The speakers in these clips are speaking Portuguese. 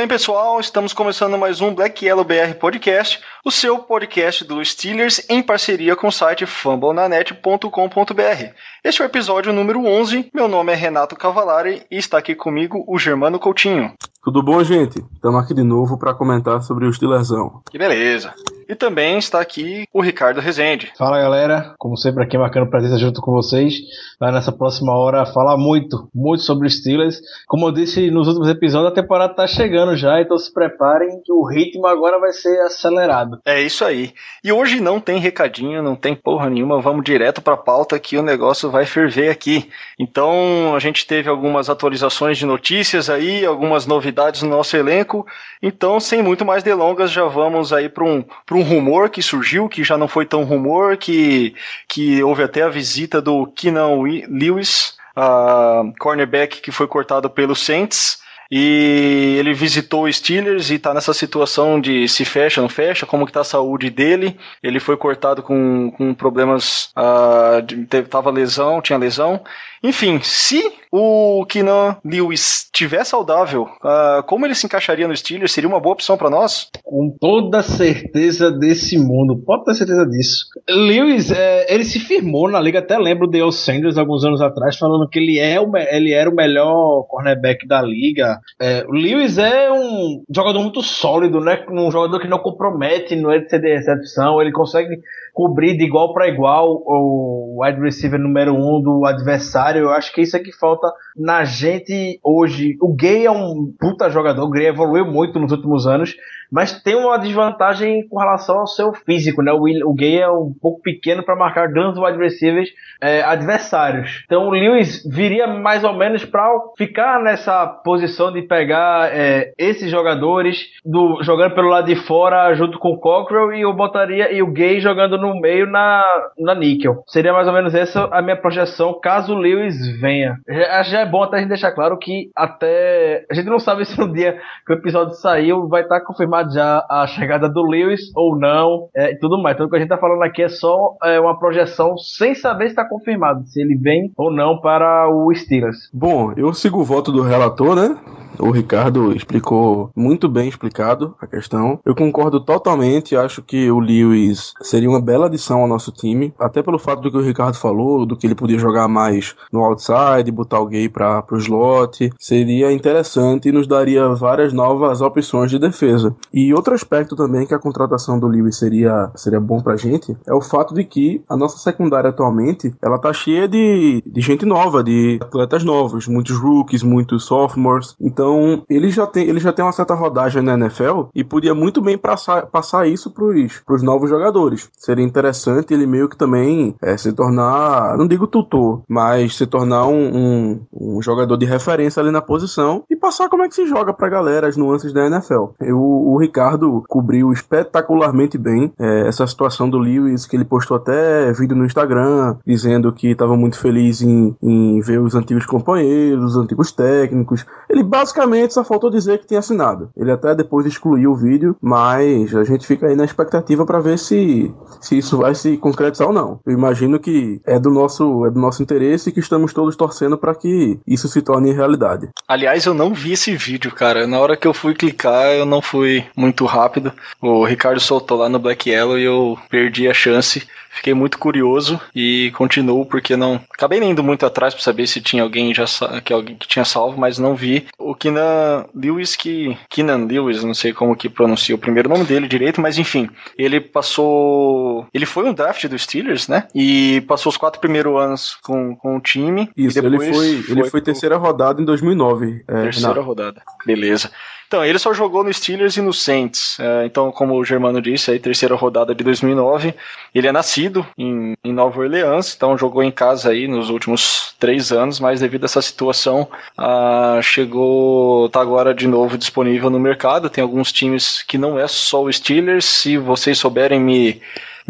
bem, pessoal, estamos começando mais um Black Yellow BR Podcast, o seu podcast do Steelers em parceria com o site fumblenanet.com.br. Este é o episódio número 11. Meu nome é Renato Cavalari e está aqui comigo o Germano Coutinho. Tudo bom, gente? Estamos aqui de novo para comentar sobre o Steelersão. Que beleza. E também está aqui o Ricardo Rezende. Fala galera, como sempre aqui marcando presença junto com vocês. Vai nessa próxima hora falar muito, muito sobre os Steelers. Como eu disse nos últimos episódios, a temporada tá chegando já, então se preparem que o ritmo agora vai ser acelerado. É isso aí. E hoje não tem recadinho, não tem porra nenhuma, vamos direto para a pauta que o negócio vai ferver aqui. Então, a gente teve algumas atualizações de notícias aí, algumas novidades no nosso elenco. Então, sem muito mais delongas, já vamos aí para um, pra um rumor que surgiu, que já não foi tão rumor, que, que houve até a visita do Keenan Wi- Lewis, a cornerback que foi cortado pelo Saints. E ele visitou o Steelers e tá nessa situação de se fecha, não fecha, como que tá a saúde dele. Ele foi cortado com, com problemas, ah, de, tava lesão, tinha lesão. Enfim, se o Keenan Lewis estiver saudável, ah, como ele se encaixaria no Steelers? Seria uma boa opção para nós? Com toda certeza desse mundo, pode ter certeza disso. Lewis, é, ele se firmou na liga, até lembro o Dale Sanders alguns anos atrás, falando que ele, é o, ele era o melhor cornerback da liga. É, o Lewis é um jogador muito sólido, né? Um jogador que não compromete no EDC de recepção, ele consegue cobrir de igual para igual o wide receiver número um do adversário. Eu acho que isso é que falta na gente hoje. O Gay é um puta jogador, o Gay evoluiu muito nos últimos anos, mas tem uma desvantagem com relação ao seu físico, né? O, o Gay é um pouco pequeno para marcar grandes wide receivers é, adversários. Então o Lewis viria mais ou menos para ficar nessa posição de pegar é, esses jogadores do jogando pelo lado de fora junto com o Cockrell e eu botaria e o Gay jogando no meio na, na níquel. Seria mais ou menos essa a minha projeção caso o Lewis venha. Já, já é bom até a gente deixar claro que até a gente não sabe se no dia que o episódio saiu vai estar confirmado já a chegada do Lewis ou não é, e tudo mais. Então o que a gente tá falando aqui é só é, uma projeção sem saber se está confirmado se ele vem ou não para o Steelers. Bom, eu sigo o voto do relator, né? O Ricardo explicou muito bem explicado a questão. Eu concordo totalmente, acho que o Lewis seria uma bela adição ao nosso time, até pelo fato do que o Ricardo falou, do que ele podia jogar mais no outside, botar o gay para pro slot. Seria interessante e nos daria várias novas opções de defesa. E outro aspecto também que a contratação do Lewis seria, seria bom pra gente é o fato de que a nossa secundária atualmente ela tá cheia de, de gente nova, de atletas novos, muitos rookies, muitos sophomores. Então ele já tem, ele já tem uma certa rodagem na NFL e podia muito bem passar, passar isso pros, pros novos jogadores. Seria interessante ele meio que também eh, se tornar, não digo tutor, mas se tornar um, um, um jogador de referência ali na posição e passar como é que se joga pra galera as nuances da NFL. Eu, o Ricardo cobriu espetacularmente bem eh, essa situação do Lewis, que ele postou até vídeo no Instagram dizendo que estava muito feliz em, em ver os antigos companheiros, os antigos técnicos. Ele basicamente só faltou dizer que tinha assinado. Ele até depois excluiu o vídeo, mas a gente fica aí na expectativa para ver se, se isso vai se concretizar ou não. Eu imagino que é do nosso, é do nosso interesse e que estamos todos torcendo para que isso se torne realidade. Aliás, eu não vi esse vídeo, cara. Na hora que eu fui clicar, eu não fui muito rápido. O Ricardo soltou lá no Black Yellow e eu perdi a chance. Fiquei muito curioso e continuo porque não. Acabei nem indo muito atrás para saber se tinha alguém já que alguém que tinha salvo, mas não vi. O Keenan Lewis que Keenan Lewis, não sei como que pronuncia o primeiro nome dele direito, mas enfim, ele passou, ele foi um draft dos Steelers, né? E passou os quatro primeiros anos com, com o time. Isso, e ele depois foi, ele foi pro- terceira rodada em 2009. é, Terceira Renato. rodada. Beleza. Então, ele só jogou no Steelers e no Saints. É, então, como o Germano disse, aí terceira rodada de 2009. Ele é nascido em, em Nova Orleans, então jogou em casa aí nos últimos três anos, mas devido a essa situação, ah, chegou, tá agora de novo disponível no mercado. Tem alguns times que não é só o Steelers. Se vocês souberem me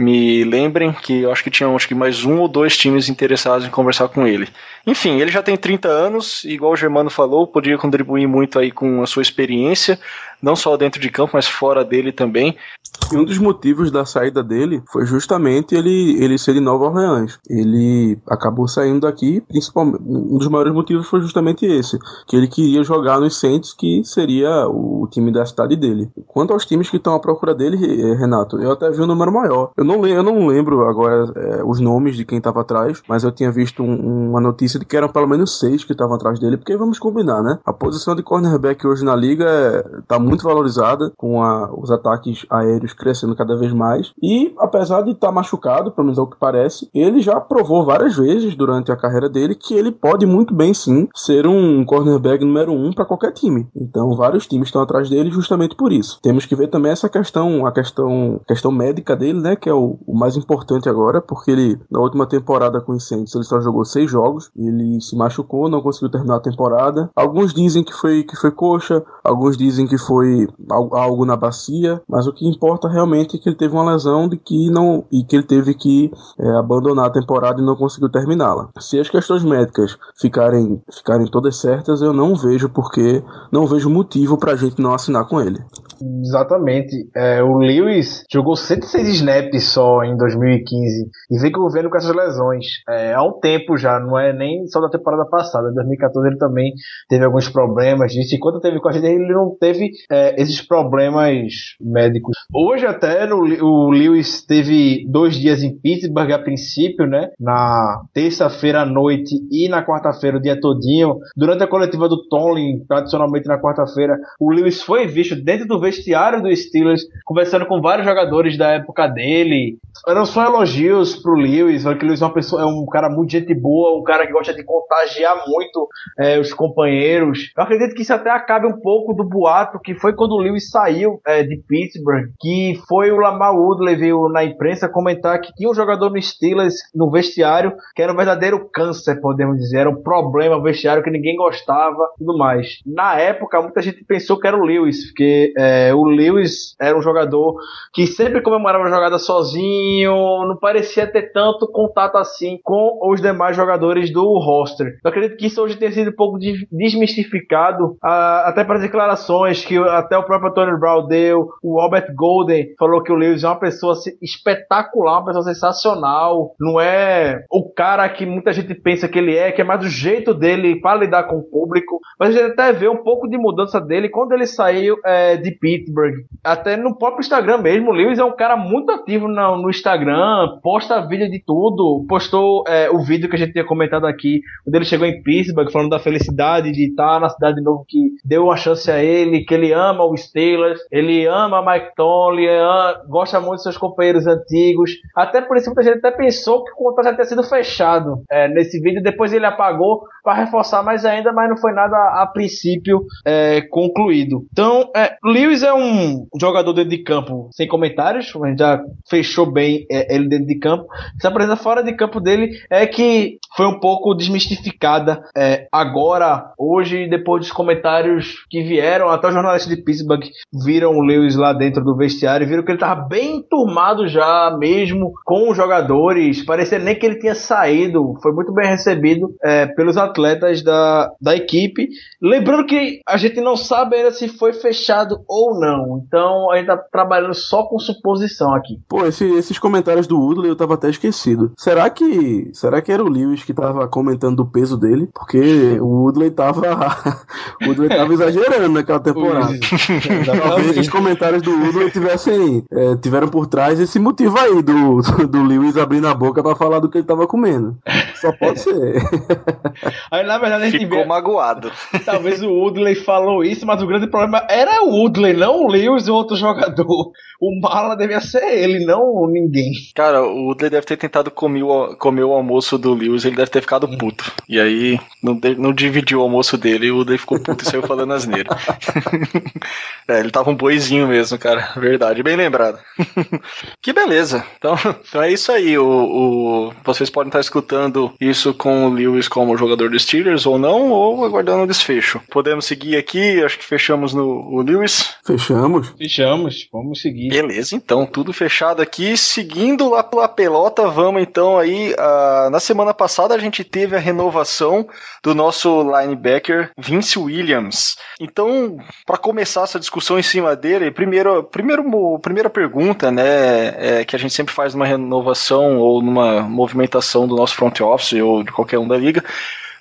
me lembrem que eu acho que tinham acho que mais um ou dois times interessados em conversar com ele. Enfim, ele já tem 30 anos, igual o Germano falou, poderia contribuir muito aí com a sua experiência, não só dentro de campo, mas fora dele também. E um dos motivos da saída dele foi justamente ele, ele ser de Nova Orleans. Ele acabou saindo daqui, principalmente. Um dos maiores motivos foi justamente esse: que ele queria jogar nos Saints, que seria o time da cidade dele. Quanto aos times que estão à procura dele, eh, Renato, eu até vi um número maior. Eu não, eu não lembro agora é, os nomes de quem estava atrás, mas eu tinha visto um, uma notícia de que eram pelo menos seis que estavam atrás dele, porque vamos combinar, né? A posição de cornerback hoje na liga está é, muito valorizada, com a, os ataques aéreos crescendo cada vez mais. E apesar de estar tá machucado, pelo menos é o que parece, ele já provou várias vezes durante a carreira dele que ele pode muito bem sim ser um cornerback número um para qualquer time. Então vários times estão atrás dele justamente por isso. Temos que ver também essa questão, a questão, questão médica dele, né? Que é o, o mais importante agora, porque ele na última temporada com o Saints ele só jogou seis jogos. Ele se machucou, não conseguiu terminar a temporada. Alguns dizem que foi que foi coxa, alguns dizem que foi algo na bacia, mas o que importa realmente é que ele teve uma lesão de que não e que ele teve que é, abandonar a temporada e não conseguiu terminá-la. Se as questões médicas ficarem ficarem todas certas, eu não vejo porque não vejo motivo para a gente não assinar com ele. Exatamente. É, o Lewis jogou 106 snaps só em 2015 e vem convivendo com essas lesões é, há um tempo já, não é nem só da temporada passada. Em 2014 ele também teve alguns problemas disso. Enquanto teve com a gente, ele não teve é, esses problemas médicos. Hoje até o Lewis teve dois dias em Pittsburgh a princípio, né? Na terça-feira à noite e na quarta-feira o dia todinho. Durante a coletiva do Tomlin, tradicionalmente na quarta-feira, o Lewis foi visto dentro do vestiário do Steelers, conversando com vários jogadores da época dele. Eram só elogios pro Lewis, que Lewis é uma pessoa, é um cara muito gente boa, um cara que gosta de contagiar muito é, os companheiros. Eu acredito que isso até acabe um pouco do boato que foi quando o Lewis saiu é, de Pittsburgh, que foi o Lamar Woodley veio na imprensa comentar que tinha um jogador no Steelers, no vestiário, que era um verdadeiro câncer, podemos dizer, era um problema vestiário que ninguém gostava tudo mais. Na época, muita gente pensou que era o Lewis, porque é, o Lewis era um jogador que sempre comemorava a jogada sozinho, não parecia ter tanto contato assim com os demais jogadores do roster. Eu acredito que isso hoje tenha sido um pouco desmistificado, até para declarações que até o próprio Tony Brown deu, o Albert Golden falou que o Lewis é uma pessoa espetacular, uma pessoa sensacional, não é o cara que muita gente pensa que ele é, que é mais o jeito dele para lidar com o público, mas a gente até vê um pouco de mudança dele quando ele saiu é, de Pittsburgh, até no próprio Instagram mesmo, o Lewis é um cara muito ativo no, no Instagram, posta vídeo de tudo, postou é, o vídeo que a gente tinha comentado aqui, quando ele chegou em Pittsburgh, falando da felicidade de estar na cidade de novo, que deu uma chance a ele, que ele ama o Steelers, ele ama Mike Tomlin, ama, gosta muito dos seus companheiros antigos. Até por isso muita gente até pensou que o contrato já tinha sido fechado é, nesse vídeo, depois ele apagou para reforçar mais ainda, mas não foi nada a, a princípio é, concluído. Então, é, Lewis é um jogador dentro de campo sem comentários, a gente já fechou bem é, ele dentro de campo. Essa presença fora de campo dele é que foi um pouco desmistificada é, agora, hoje, depois dos comentários que vieram, até os jornalistas de Pittsburgh viram o Lewis lá dentro do vestiário e viram que ele estava bem enturmado já, mesmo com os jogadores. Parecia nem que ele tinha saído. Foi muito bem recebido é, pelos atletas da, da equipe. Lembrando que a gente não sabe ainda se foi fechado ou não. Então a gente tá trabalhando só com suposição aqui. Pô, esse, esses comentários do Woodley eu tava até esquecido. Será que será que era o Lewis que tava comentando do peso dele? Porque o Woodley tava o Woodley tava exagerando naquela temporada. Talvez os comentários do Woodley tivessem é, tiveram por trás esse motivo aí do, do Lewis abrindo a boca para falar do que ele tava comendo. Só pode ser. Aí na verdade a gente Ficou vê, magoado. talvez o Woodley falou isso, mas o grande problema era o Woodley ver, não o Lewis ou outro jogador. O mala devia ser ele, não ninguém. Cara, o Woodley deve ter tentado comer o, comer o almoço do Lewis, ele deve ter ficado puto. E aí não, não dividiu o almoço dele e o Woodley ficou puto e saiu falando asneira. é, ele tava um boizinho mesmo, cara. Verdade, bem lembrado. que beleza. Então, então é isso aí. O, o- vocês podem estar escutando isso com o Lewis como jogador dos Steelers ou não, ou aguardando o desfecho. Podemos seguir aqui, acho que fechamos no o Lewis. Fechamos. Fechamos, vamos seguir. Beleza, então, tudo fechado aqui. Seguindo lá pela pelota, vamos então aí. ah, na semana passada a gente teve a renovação do nosso linebacker Vince Williams. Então, para começar essa discussão em cima dele, primeiro, primeiro primeira pergunta, né, é, que a gente sempre faz numa renovação ou numa movimentação do nosso front office ou de qualquer um da liga.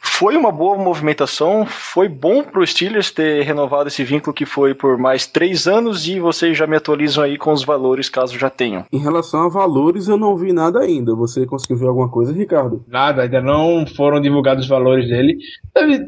Foi uma boa movimentação, foi bom pro Steelers ter renovado esse vínculo que foi por mais três anos e vocês já me atualizam aí com os valores caso já tenham. Em relação a valores, eu não vi nada ainda. Você conseguiu ver alguma coisa, Ricardo? Nada, ainda não foram divulgados os valores dele.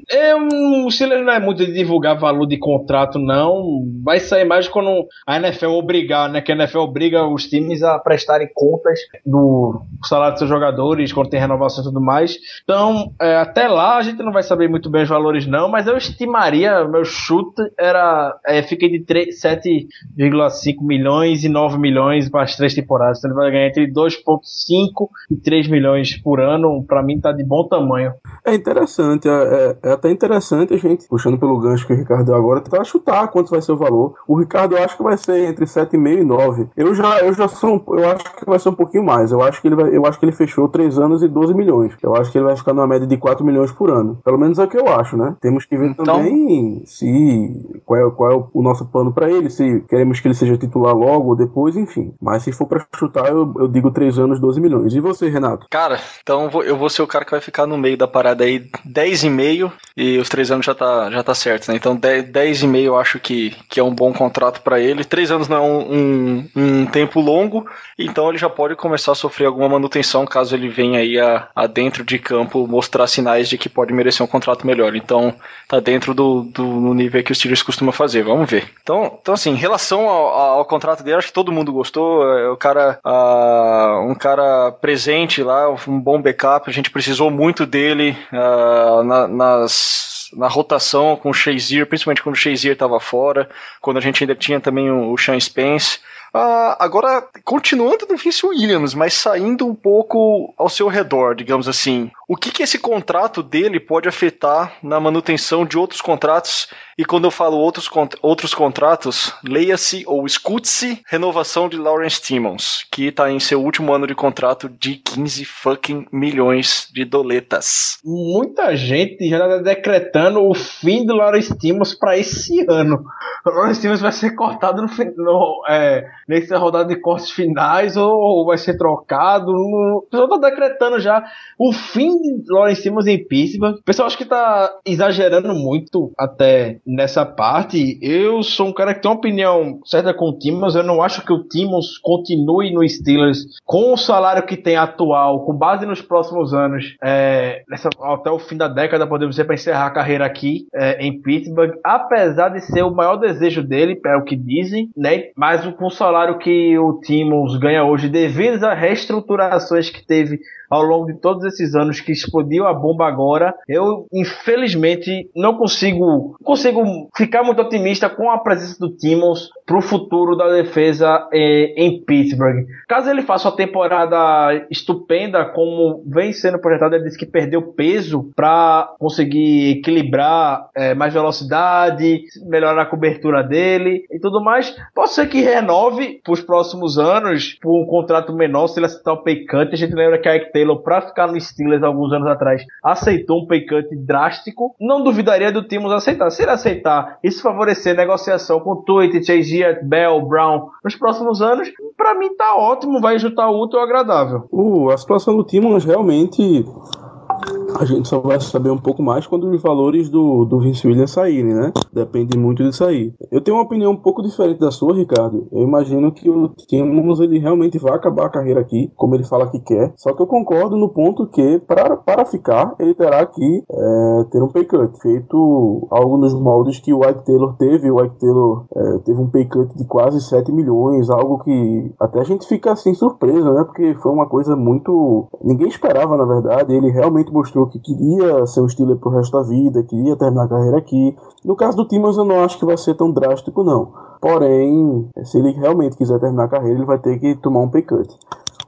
É um, o Steelers não é muito de divulgar valor de contrato, não. Vai sair mais quando a NFL obrigar, né? Que a NFL obriga os times a prestarem contas do salário dos seus jogadores, quando tem renovação e tudo mais. Então, é, até lá a gente não vai saber muito bem os valores, não, mas eu estimaria, meu chute era. É, fiquei de tre- 7,5 milhões e 9 milhões para as três temporadas. Então ele vai ganhar entre 2,5 e 3 milhões por ano. Para mim tá de bom tamanho. É interessante, é, é- é até interessante a gente, puxando pelo gancho que o Ricardo deu agora, tentar chutar quanto vai ser o valor. O Ricardo eu acho que vai ser entre 7,5 e 9. Eu já, eu já sou, eu acho que vai ser um pouquinho mais. Eu acho que ele vai, eu acho que ele fechou 3 anos e 12 milhões. Eu acho que ele vai ficar numa média de 4 milhões por ano. Pelo menos é o que eu acho, né? Temos que ver Então- também se qual é, qual é o, nosso plano pra ele, se queremos que ele seja titular logo ou depois, enfim. Mas se for pra chutar, eu, eu digo 3 anos, 12 milhões. E você, Renato? Cara, então vou- eu vou ser o cara que vai ficar no meio da parada aí, 10,5 e os três anos já tá, já tá certo, né? Então 10 10,5 eu acho que, que é um bom contrato pra ele. Três anos não é um, um, um tempo longo, então ele já pode começar a sofrer alguma manutenção caso ele venha aí a, a dentro de campo mostrar sinais de que pode merecer um contrato melhor. Então tá dentro do, do nível que os Steelers costumam fazer, vamos ver. Então, então assim, em relação ao, ao contrato dele, acho que todo mundo gostou. É o cara, um cara presente lá, um bom backup. A gente precisou muito dele na- nas na rotação com o Shazier, principalmente quando o Shazier estava fora, quando a gente ainda tinha também o Sean Spence. Ah, agora, continuando no Vince Williams, mas saindo um pouco ao seu redor, digamos assim. O que, que esse contrato dele pode afetar na manutenção de outros contratos? E quando eu falo outros, cont- outros contratos, leia-se ou escute-se renovação de Lawrence Timmons, que está em seu último ano de contrato de 15 fucking milhões de doletas. Muita gente já tá decretando o fim do Lawrence Timmons para esse ano. O Lawrence Timmons vai ser cortado no, no, é, nessa rodada de cortes finais ou, ou vai ser trocado. O pessoal tá decretando já o fim de Lawrence Timmons em Pittsburgh. O pessoal acho que tá exagerando muito até nessa parte. Eu sou um cara que tem uma opinião certa com o Timmons. Eu não acho que o Timmons continue no Steelers com o salário que tem atual, com base nos próximos anos, é, nessa- até o fim da década, podemos dizer, para encerrar a carreira aqui é, em Pittsburgh, apesar de ser o maior desejo dele, é o que dizem, né? Mas com o salário que o Timmons ganha hoje, devido às reestruturações que teve ao longo de todos esses anos que explodiu a bomba agora, eu infelizmente não consigo consigo ficar muito otimista com a presença do Timmons para o futuro da defesa eh, em Pittsburgh. Caso ele faça uma temporada estupenda, como vem sendo projetado, ele disse que perdeu peso para conseguir equilibrar eh, mais velocidade, melhorar a cobertura dele e tudo mais. Pode ser que renove para os próximos anos por um contrato menor se ele aceitar o cut. A gente lembra que a Ike Taylor, para ficar no Steelers alguns anos atrás, aceitou um pay cut drástico. Não duvidaria do Timmons aceitar. Se ele aceitar e se favorecer negociação com Tweet, Chase Bell, Brown nos próximos anos, para mim tá ótimo, vai juntar o útil ao agradável. O, a situação do Timmons realmente a gente só vai saber um pouco mais quando os valores do, do Vince Williams saírem, né? Depende muito disso aí. Eu tenho uma opinião um pouco diferente da sua, Ricardo. Eu imagino que o Timmons ele realmente vai acabar a carreira aqui, como ele fala que quer. Só que eu concordo no ponto que, para, para ficar, ele terá que é, ter um pay cut, feito algo nos moldes que o White Taylor teve. O White Taylor é, teve um pay cut de quase 7 milhões, algo que até a gente fica assim surpreso, né? Porque foi uma coisa muito. Ninguém esperava, na verdade. Ele realmente mostrou que queria ser um Steeler pro resto da vida, queria terminar a carreira aqui. No caso do Timmons, eu não acho que vai ser tão drástico, não. Porém, se ele realmente quiser terminar a carreira, ele vai ter que tomar um pay cut.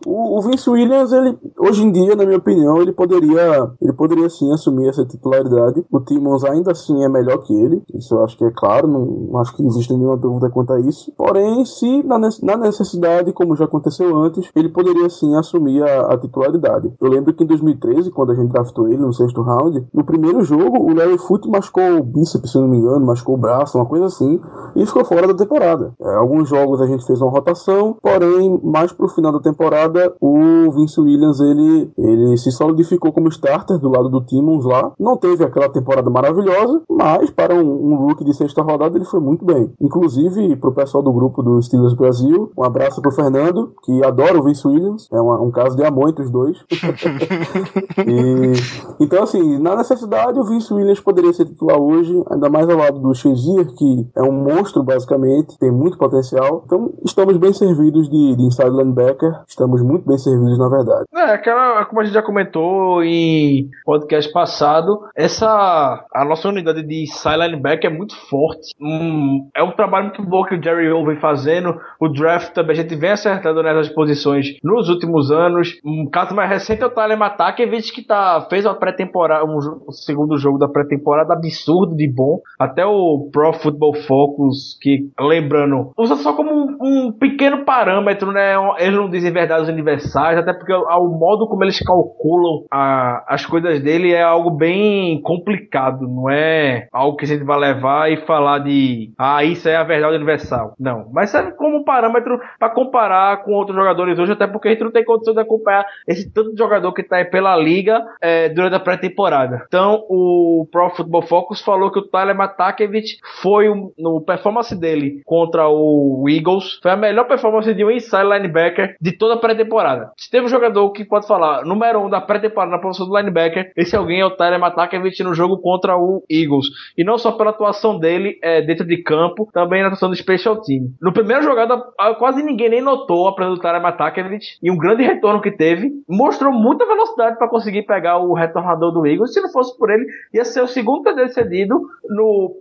O, o Vince Williams, ele, hoje em dia, na minha opinião, ele poderia, ele poderia sim assumir essa titularidade. O Timmons ainda assim é melhor que ele, isso eu acho que é claro, não, não acho que existe nenhuma dúvida quanto a isso. Porém, se na, na necessidade, como já aconteceu antes, ele poderia sim assumir a, a, titularidade. Eu lembro que em 2013, quando a gente draftou ele no sexto round, no primeiro jogo, o Larry Foote machucou o bíceps, se não me engano, machucou o braço, uma coisa assim, e ficou fora da temporada. É, alguns jogos a gente fez uma rotação, porém, mais pro final da temporada temporada, o Vince Williams ele, ele se solidificou como starter do lado do Timmons lá. Não teve aquela temporada maravilhosa, mas para um, um rookie de sexta rodada ele foi muito bem. Inclusive, para o pessoal do grupo do Steelers Brasil, um abraço para o Fernando, que adora o Vince Williams. É uma, um caso de amor entre os dois. e, então, assim, na necessidade, o Vince Williams poderia ser titular hoje, ainda mais ao lado do Shazier, que é um monstro, basicamente, tem muito potencial. Então, estamos bem servidos de, de inside linebacker. Estamos muito bem servidos, na verdade. É, aquela, como a gente já comentou em podcast passado, essa a nossa unidade de side linebacker é muito forte. Hum, é um trabalho muito bom que o Jerry O vem fazendo. O draft também a gente vem acertando nessas posições nos últimos anos. Um caso mais recente é o Tyler Matakevich, que tá, fez uma pré-temporada, um, um, segundo jogo da pré-temporada absurdo de bom. Até o Pro Football Focus, que, lembrando, usa só como um, um pequeno parâmetro, né? Eles não dizem verdade universais, até porque o modo como eles calculam a, as coisas dele é algo bem complicado, não é algo que a gente vai levar e falar de ah, isso é a verdade universal. Não, mas serve como parâmetro para comparar com outros jogadores hoje, até porque a gente não tem condição de acompanhar esse tanto de jogador que está aí pela liga é, durante a pré-temporada. Então, o Pro Football Focus falou que o Tyler Matakevich foi um, no performance dele contra o Eagles, foi a melhor performance de um inside linebacker de toda a pré-temporada pré-temporada. Se teve um jogador que pode falar, número um da pré-temporada na posição do linebacker, esse alguém é o Tyler Matakevich no jogo contra o Eagles. E não só pela atuação dele é, dentro de campo, também na atuação do Special Team. No primeiro jogada, quase ninguém nem notou a presença do Tyler Matakevich e um grande retorno que teve. Mostrou muita velocidade para conseguir pegar o retornador do Eagles. Se não fosse por ele, ia ser o segundo TD cedido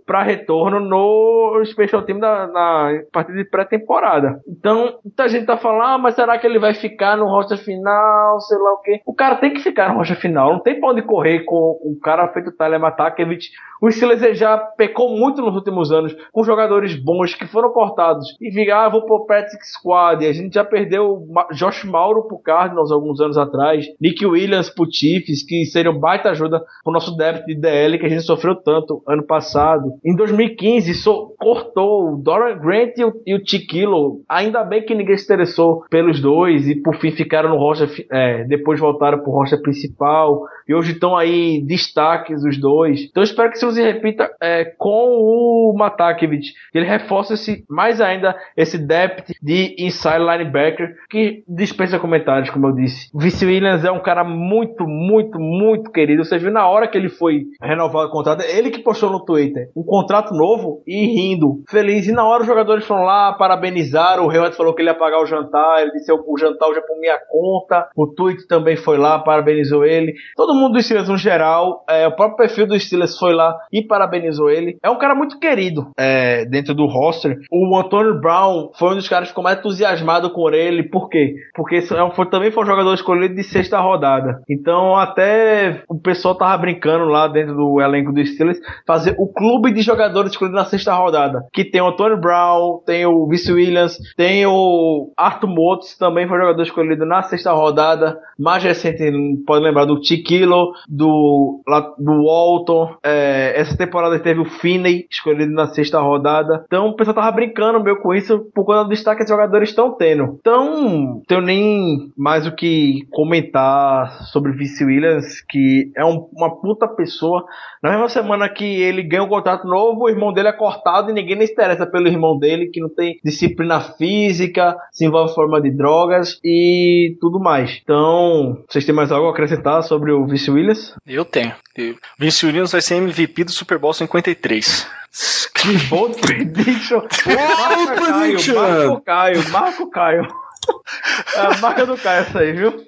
para retorno no Special Team da, na partida de pré-temporada. Então, muita gente tá falando, ah, mas será que ele vai ficar no rocha final, sei lá o quê. O cara tem que ficar no rocha final, não tem pra onde correr com o cara feito Tyler Matakevich. O Steelers já pecou muito nos últimos anos com jogadores bons que foram cortados e fica, ah, vou pro Practice Squad. E a gente já perdeu Josh Mauro pro Cardinals alguns anos atrás, Nick Williams pro Chiefs, que seriam baita ajuda pro nosso débito de DL que a gente sofreu tanto ano passado. Em 2015, so, cortou o Dorian Grant e o, e o Tiquilo. Ainda bem que ninguém se interessou pelos dois por fim ficaram no rocha, é, depois voltaram pro rocha principal e hoje estão aí destaques os dois. Então espero que isso se repita é, com o Matakevich. Ele reforça mais ainda esse depth de inside linebacker que dispensa comentários, como eu disse. Vice Williams é um cara muito, muito, muito querido. Você viu na hora que ele foi renovado o contrato, ele que postou no Twitter um contrato novo e rindo, feliz. E na hora os jogadores foram lá, parabenizaram. O Hayward falou que ele ia pagar o jantar, ele disse o jantar é por minha conta. O Twitter também foi lá, parabenizou ele. Todo mundo do Steelers no geral, é, o próprio perfil do Steelers foi lá e parabenizou ele. É um cara muito querido é, dentro do roster. O Antonio Brown foi um dos caras que ficou mais entusiasmado com ele. Por quê? Porque é foi, também foi um jogador escolhido de sexta rodada. Então até o pessoal tava brincando lá dentro do elenco do Steelers fazer o clube de jogadores escolhidos na sexta rodada. Que tem o Antonio Brown, tem o Vince Williams, tem o Arthur Motes, também foi jogador jogador escolhido na sexta rodada. Mais recente, pode lembrar do Tiquilo, do, do Walton. É, essa temporada teve o Finney, escolhido na sexta rodada. Então o pessoal tava brincando meio com isso por conta do destaque que os jogadores estão tendo. Então, tenho nem mais o que comentar sobre Vince Williams, que é um, uma puta pessoa. Na mesma semana que ele ganha um contrato novo, o irmão dele é cortado e ninguém nem se interessa pelo irmão dele, que não tem disciplina física, se envolve forma de drogas e tudo mais. Então, vocês têm mais algo a acrescentar sobre o Vince Williams? Eu tenho. Vince Williams vai ser MVP do Super Bowl 53. Que bold prediction! Marco Caio, Marco Caio, Marco Caio. É a marca do Caio essa aí, viu?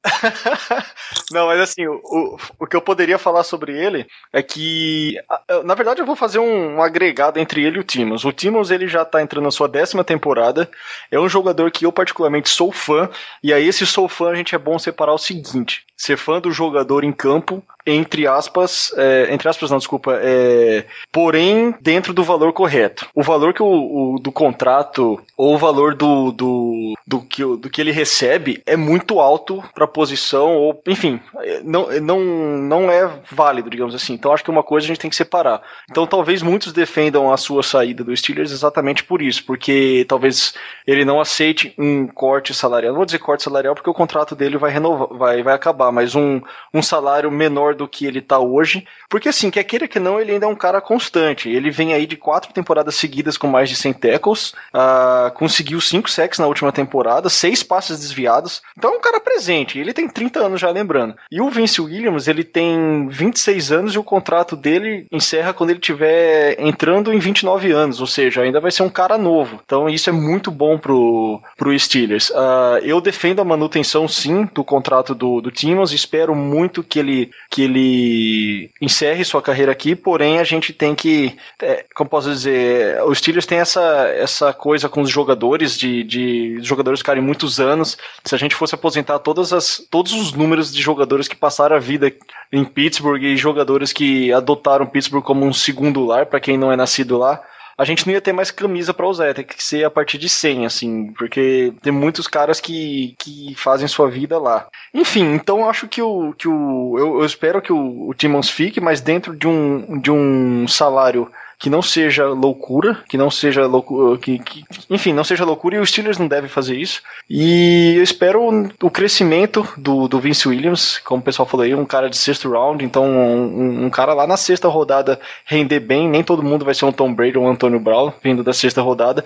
Não, mas assim, o, o que eu poderia falar sobre ele é que, na verdade, eu vou fazer um, um agregado entre ele e o Timos. O Timos ele já tá entrando na sua décima temporada. É um jogador que eu particularmente sou fã. E aí, esse sou fã, a gente é bom separar o seguinte: ser fã do jogador em campo entre aspas, é, entre aspas não, desculpa, é, porém dentro do valor correto. O valor que o, o do contrato ou o valor do, do, do, que, do que ele recebe é muito alto para a posição ou, enfim, não, não, não é válido, digamos assim. Então acho que uma coisa a gente tem que separar. Então talvez muitos defendam a sua saída do Steelers exatamente por isso, porque talvez ele não aceite um corte salarial. Não vou dizer corte salarial porque o contrato dele vai renovar, vai, vai acabar, mas um, um salário menor do que ele tá hoje. Porque assim, quer queira que não, ele ainda é um cara constante. Ele vem aí de quatro temporadas seguidas com mais de 100 tackles, uh, conseguiu cinco sacks na última temporada, seis passes desviados. Então é um cara presente. Ele tem 30 anos já, lembrando. E o Vince Williams, ele tem 26 anos e o contrato dele encerra quando ele tiver entrando em 29 anos, ou seja, ainda vai ser um cara novo. Então isso é muito bom pro, pro Steelers. Uh, eu defendo a manutenção, sim, do contrato do, do Timmons, espero muito que ele, que ele encerre sua carreira aqui, porém a gente tem que, é, como posso dizer, os Steelers tem essa, essa coisa com os jogadores, de, de jogadores ficarem muitos anos, se a gente fosse aposentar todas as, todos os números de jogadores que passaram a vida em Pittsburgh e jogadores que adotaram Pittsburgh como um segundo lar, para quem não é nascido lá, a gente não ia ter mais camisa para usar, ter que ser a partir de 100, assim, porque tem muitos caras que, que fazem sua vida lá. Enfim, então acho que o. Que o eu, eu espero que o, o fique, mas dentro de um, de um salário que não seja loucura, que não seja loucura, que, que, enfim, não seja loucura e os Steelers não devem fazer isso. E eu espero o crescimento do, do Vince Williams, como o pessoal falou aí, um cara de sexto round, então um, um, cara lá na sexta rodada render bem, nem todo mundo vai ser um Tom Brady ou um Antônio Brown vindo da sexta rodada,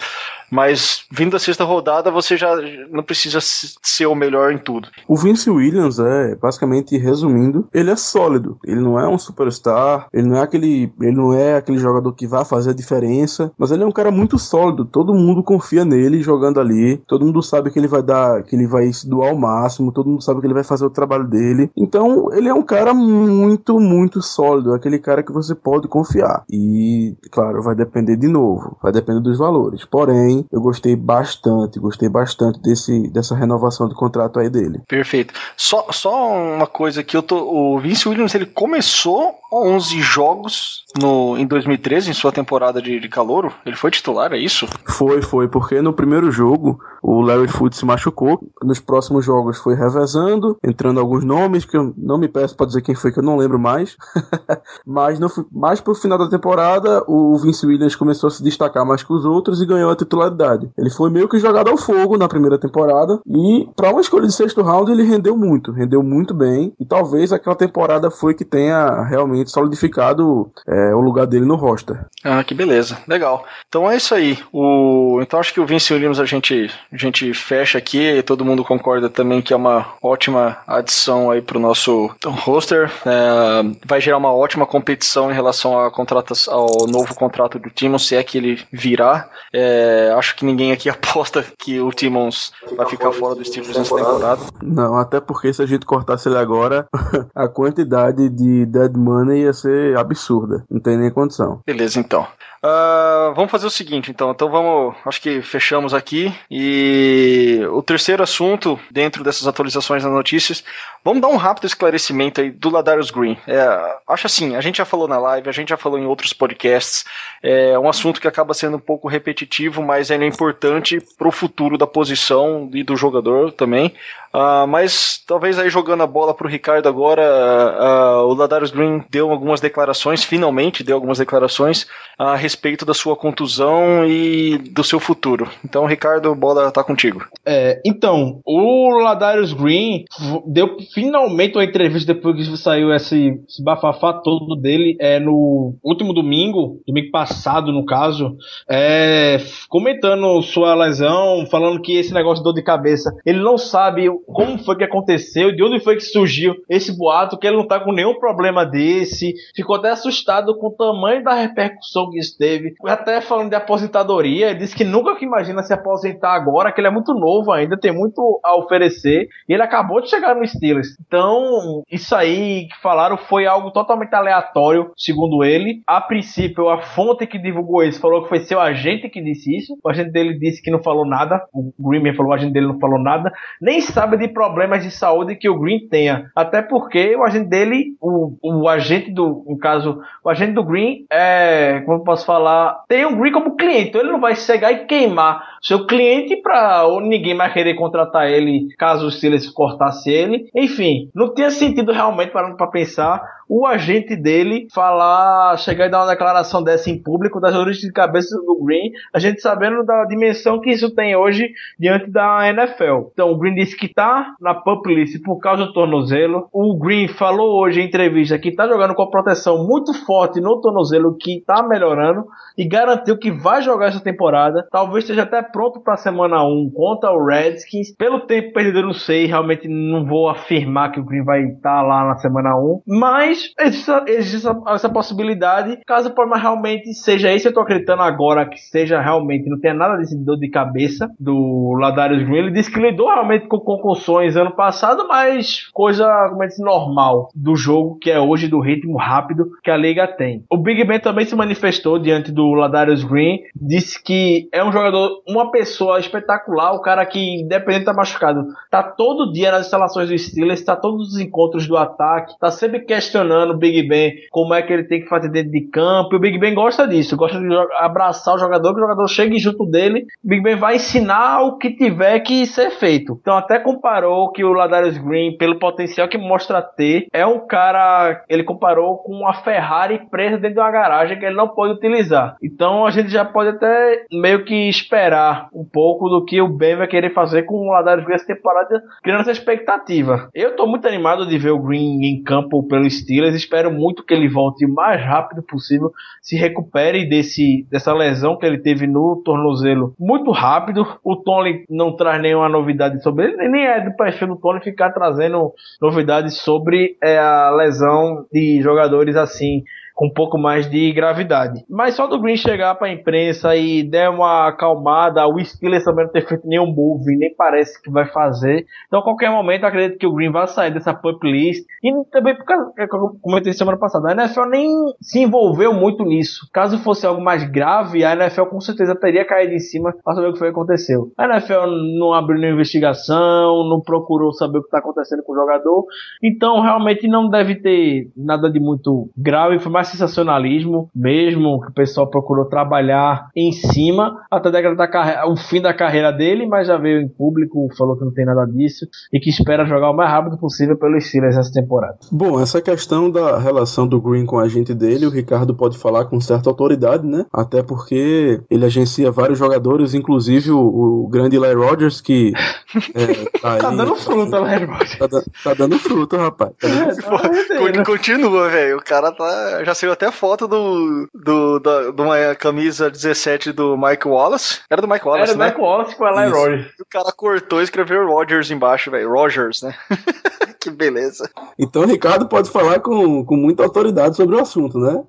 mas vindo da sexta rodada você já não precisa ser o melhor em tudo. O Vince Williams é, basicamente resumindo, ele é sólido, ele não é um superstar, ele não é aquele, ele não é aquele jogador que vai fazer a diferença, mas ele é um cara muito sólido, todo mundo confia nele jogando ali, todo mundo sabe que ele vai dar, que ele vai se doar ao máximo, todo mundo sabe que ele vai fazer o trabalho dele. Então, ele é um cara muito, muito sólido, aquele cara que você pode confiar. E, claro, vai depender de novo, vai depender dos valores. Porém, eu gostei bastante, gostei bastante desse, dessa renovação de contrato aí dele. Perfeito. Só, só uma coisa que eu tô, o Vince Williams, ele começou 11 jogos no, em 2013, em sua temporada de, de calouro. Ele foi titular, é isso? Foi, foi, porque no primeiro jogo o Larry Foot se machucou. Nos próximos jogos foi revezando, entrando alguns nomes que eu não me peço para dizer quem foi que eu não lembro mais. Mas no, mais pro final da temporada, o Vince Williams começou a se destacar mais que os outros e ganhou a titularidade. Ele foi meio que jogado ao fogo na primeira temporada e para uma escolha de sexto round ele rendeu muito, rendeu muito bem e talvez aquela temporada foi que tenha realmente solidificado é, o lugar dele no roster. Ah, que beleza, legal. Então é isso aí. O então acho que o Vince Williams a gente a gente fecha aqui, todo mundo concorda também que é uma ótima adição aí pro nosso roster. É, vai gerar uma ótima competição em relação a contratas, ao novo contrato do Timmons, se é que ele virar. É, acho que ninguém aqui aposta que o Timmons vai ficar fora do Steelers nessa temporada. Não, até porque se a gente cortasse ele agora, a quantidade de dead money ia ser absurda. Não tem nem condição. Beleza, então. Uh, vamos fazer o seguinte, então. Então vamos. Acho que fechamos aqui. E o terceiro assunto, dentro dessas atualizações das notícias, vamos dar um rápido esclarecimento aí do Ladarius Green. É, acho assim, a gente já falou na live, a gente já falou em outros podcasts. É um assunto que acaba sendo um pouco repetitivo, mas ele é importante para o futuro da posição e do jogador também. Uh, mas talvez aí jogando a bola para o Ricardo agora, uh, o Ladarius Green deu algumas declarações, finalmente deu algumas declarações a respeito da sua contusão e do seu futuro. Então, Ricardo, bola tá contigo. É, então, o Ladarius Green deu finalmente uma entrevista depois que saiu esse, esse bafafá todo dele é, no último domingo, domingo passado no caso, é, comentando sua lesão, falando que esse negócio de dor de cabeça, ele não sabe como foi que aconteceu, de onde foi que surgiu esse boato, que ele não tá com nenhum problema desse. Ficou até assustado com o tamanho da repercussão que isso teve. Até falando de aposentadoria, ele disse que nunca que imagina se aposentar agora, que ele é muito novo ainda, tem muito a oferecer. E ele acabou de chegar no Steelers. Então, isso aí que falaram foi algo totalmente aleatório, segundo ele. A princípio, a fonte que divulgou isso falou que foi seu agente que disse isso. O agente dele disse que não falou nada. O Greenman falou o agente dele não falou nada. Nem sabe sabe de problemas de saúde que o Green tenha. Até porque o agente dele, o, o agente do, no caso, o agente do Green é, como eu posso falar, tem o Green como cliente. Então ele não vai chegar e queimar seu cliente para ninguém mais querer contratar ele caso o Steelers cortasse ele. Enfim, não tinha sentido realmente parando para pensar o agente dele falar, chegar e dar uma declaração dessa em público das origens de cabeça do Green, a gente sabendo da dimensão que isso tem hoje diante da NFL. Então o Green disse que tá na pup list por causa do tornozelo. O Green falou hoje em entrevista que tá jogando com a proteção muito forte no tornozelo, que tá melhorando e garantiu que vai jogar essa temporada. Talvez esteja até pronto para semana 1 contra o Redskins. Pelo tempo perdido, eu não sei, realmente não vou afirmar que o Green vai estar tá lá na semana 1, mas existe, essa, possibilidade. Caso o problema realmente seja esse, eu tô acreditando agora que seja realmente, não tenha nada desse dor de cabeça do Ladarius Green. Ele disse que lidou realmente com concussões ano passado, mas coisa, como é normal do jogo que é hoje, do ritmo rápido que a liga tem. O Big Ben também se manifestou diante do Ladarius Green, disse que é um jogador, uma pessoa espetacular, o cara que, independente tá machucado, tá todo dia nas instalações do Steelers, tá todos os encontros do ataque, tá sempre questionando o Big Ben como é que ele tem que fazer dentro de campo, e o Big Ben gosta disso, gosta de abraçar o jogador, que o jogador chegue junto dele, o Big Ben vai ensinar o que tiver que ser feito. Então até comparou que o Ladarius Green, pelo potencial que mostra ter, é um cara, ele comparou com uma Ferrari presa dentro de uma garagem que ele não pode utilizar. Então a gente já pode até meio que esperar um pouco do que o Ben vai querer fazer com o Ladarius Green essa temporada, criando essa expectativa. Eu tô muito animado de ver o Green em campo pelo Steelers, espero muito que ele volte o mais rápido possível, se recupere desse, dessa lesão que ele teve no tornozelo muito rápido. O Tony não traz nenhuma novidade sobre ele, nem é do perfil do Tony ficar trazendo novidades sobre é, a lesão de jogadores assim com um pouco mais de gravidade. Mas só do Green chegar para a imprensa e der uma acalmada, o Steelers também não ter feito nenhum move, nem parece que vai fazer. Então, a qualquer momento, acredito que o Green vai sair dessa pup list. E também, porque, como eu comentei semana passada, a NFL nem se envolveu muito nisso. Caso fosse algo mais grave, a NFL com certeza teria caído em cima para saber o que foi que aconteceu. A NFL não abriu nenhuma investigação, não procurou saber o que está acontecendo com o jogador. Então, realmente não deve ter nada de muito grave. Foi mais sensacionalismo mesmo, que o pessoal procurou trabalhar em cima até degradar o fim da carreira dele, mas já veio em público, falou que não tem nada disso e que espera jogar o mais rápido possível pelos Steelers essa temporada. Bom, essa questão da relação do Green com a gente dele, o Ricardo pode falar com certa autoridade, né? Até porque ele agencia vários jogadores, inclusive o, o grande Larry Rogers, que é, tá, tá dando fruta, Larry Rogers. Tá, tá, dando fruta, rapaz. Tá dando... É, tá Continua, velho. O cara tá, já saiu até foto do, do, da, de uma camisa 17 do Mike Wallace. Era do Mike Wallace, Era né? Era do Mike Wallace com a Eli Rogers. O cara cortou e escreveu Rogers embaixo, velho. Rogers, né? que beleza. Então o Ricardo pode falar com, com muita autoridade sobre o assunto, né?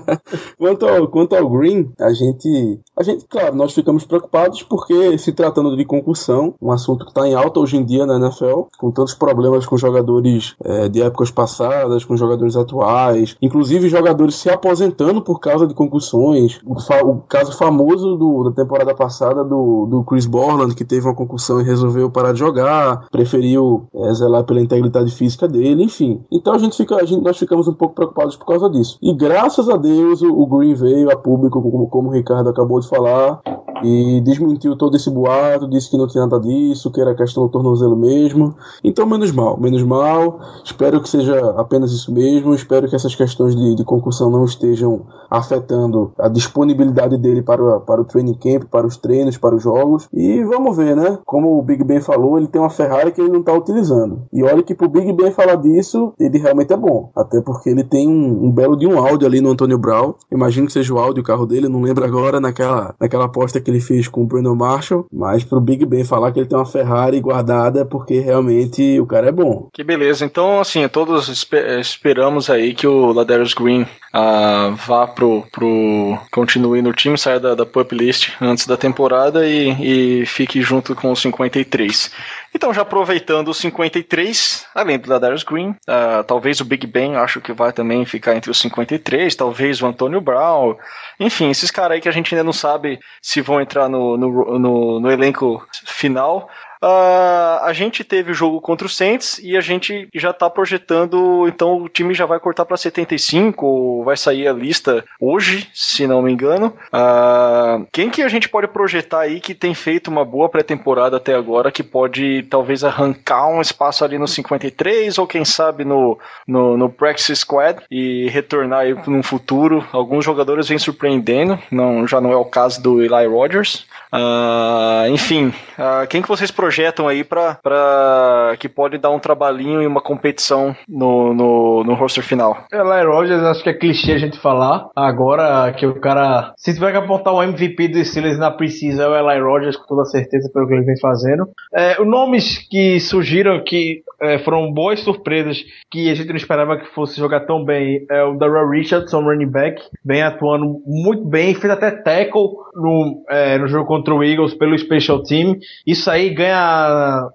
quanto, ao, quanto ao Green, a gente, a gente, claro, nós ficamos preocupados porque se tratando de concussão, um assunto que está em alta hoje em dia na NFL, com tantos problemas com jogadores é, de épocas passadas, com jogadores atuais, inclusive jogadores se aposentando por causa de concussões. O, fa o caso famoso do, da temporada passada do, do Chris Borland, que teve uma concussão e resolveu parar de jogar, preferiu é, zelar pela integridade física dele, enfim. Então a gente fica, a gente, nós ficamos um pouco preocupados por causa disso. E graças a Deus o, o Green veio a público, como, como o Ricardo acabou de falar, e desmentiu todo esse boato, disse que não tinha nada disso, que era questão do tornozelo mesmo. Então, menos mal, menos mal. Espero que seja apenas isso mesmo. Espero que essas questões de, de concussão não estejam afetando a disponibilidade dele para, para o training camp, para os treinos, para os jogos. E vamos ver, né? Como o Big Ben falou, ele tem uma Ferrari que ele não está utilizando. E olha que pro Big Ben falar disso, ele realmente é bom. Até porque ele tem um, um belo de um áudio ali no Antônio Brown. Imagino que seja o áudio do carro dele, não lembro agora naquela, naquela aposta que ele fez com o Brandon Marshall. Mas pro Big Ben falar que ele tem uma Ferrari guardada porque realmente o cara é bom. Que beleza. Então, assim, todos esperamos aí que o Ladarius Green uh, vá pro, pro. continue no time, saia da, da pup list antes da temporada e, e fique junto com os 53. Então, já aproveitando os 53, além do Ladarius Green, uh, talvez o Big Ben, acho que vai também ficar entre os 53, talvez o Antônio Brown, enfim, esses caras aí que a gente ainda não sabe se vão entrar no, no, no, no elenco final. Uh, a gente teve o jogo contra o Saints e a gente já tá projetando, então o time já vai cortar para 75, vai sair a lista hoje, se não me engano. Uh, quem que a gente pode projetar aí que tem feito uma boa pré-temporada até agora, que pode talvez arrancar um espaço ali no 53 ou quem sabe no, no, no Squad e retornar aí no futuro? Alguns jogadores vêm surpreendendo, não, já não é o caso do Eli Rogers. Uh, enfim, quem que vocês projetam projetam aí para que pode dar um trabalhinho e uma competição no, no, no roster final? Eli Rogers, acho que é clichê a gente falar. Agora que o cara. Se tiver que apontar um MVP dos Steelers na precisa, é o Eli Rogers, com toda certeza, pelo que ele vem fazendo. É, nomes que surgiram que é, foram boas surpresas que a gente não esperava que fosse jogar tão bem é o Darrell Richardson, running back, vem atuando muito bem, fez até tackle no, é, no jogo contra o Eagles pelo Special Team. Isso aí ganha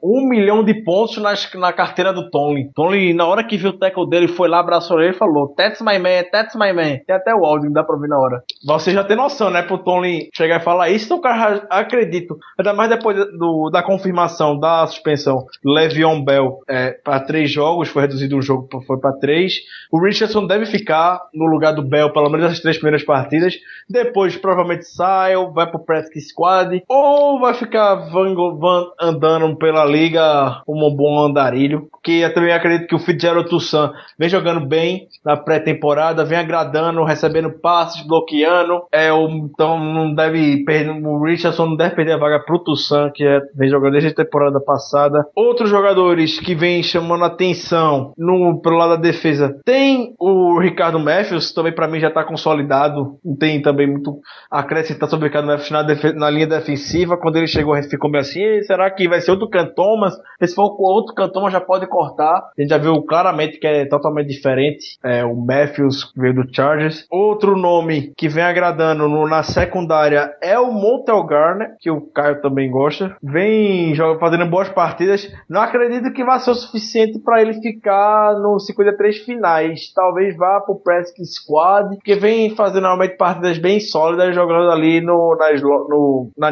um milhão de pontos na, na carteira do Tony. Tony, na hora que viu o tackle dele, foi lá, abraçou ele e falou: That's my man, that's my man. Tem até o áudio, dá pra ouvir na hora. Você já tem noção, né? Pro Tony chegar e falar isso, então cara acredito. Ainda mais depois do, da confirmação da suspensão do Le'Veon Bell é, para três jogos, foi reduzido um jogo, foi para três. O Richardson deve ficar no lugar do Bell, pelo menos as três primeiras partidas. Depois, provavelmente sai, ou vai pro Presque Squad, ou vai ficar van, van, andando pela liga como um bom andarilho. Que eu também acredito que o Fitzgerald Toussaint vem jogando bem na pré-temporada, vem agradando, recebendo passes, bloqueando. É, então não deve perder, o Richardson não deve perder a vaga pro Toussaint, que é, vem jogando desde a temporada passada. Outros jogadores que vem chamando atenção no, pelo lado da defesa, tem o Ricardo Matthews, também para mim já tá consolidado, não tem também muito acrescentar sobre o Ricardo Matthews na, na linha defensiva. Quando ele chegou, a gente ficou meio assim, será que vai ser outro Cantomas. Se for outro Cantomas, já pode cortar. A gente já viu claramente que é totalmente diferente. É, o Matthews veio do Chargers. Outro nome que vem agradando no, na secundária é o Montel Garner, que o Caio também gosta. Vem joga, fazendo boas partidas. Não acredito que vai ser o suficiente para ele ficar no 53 finais. Talvez vá pro Presque Squad, que vem fazendo realmente partidas bem sólidas, jogando ali no, na, no, na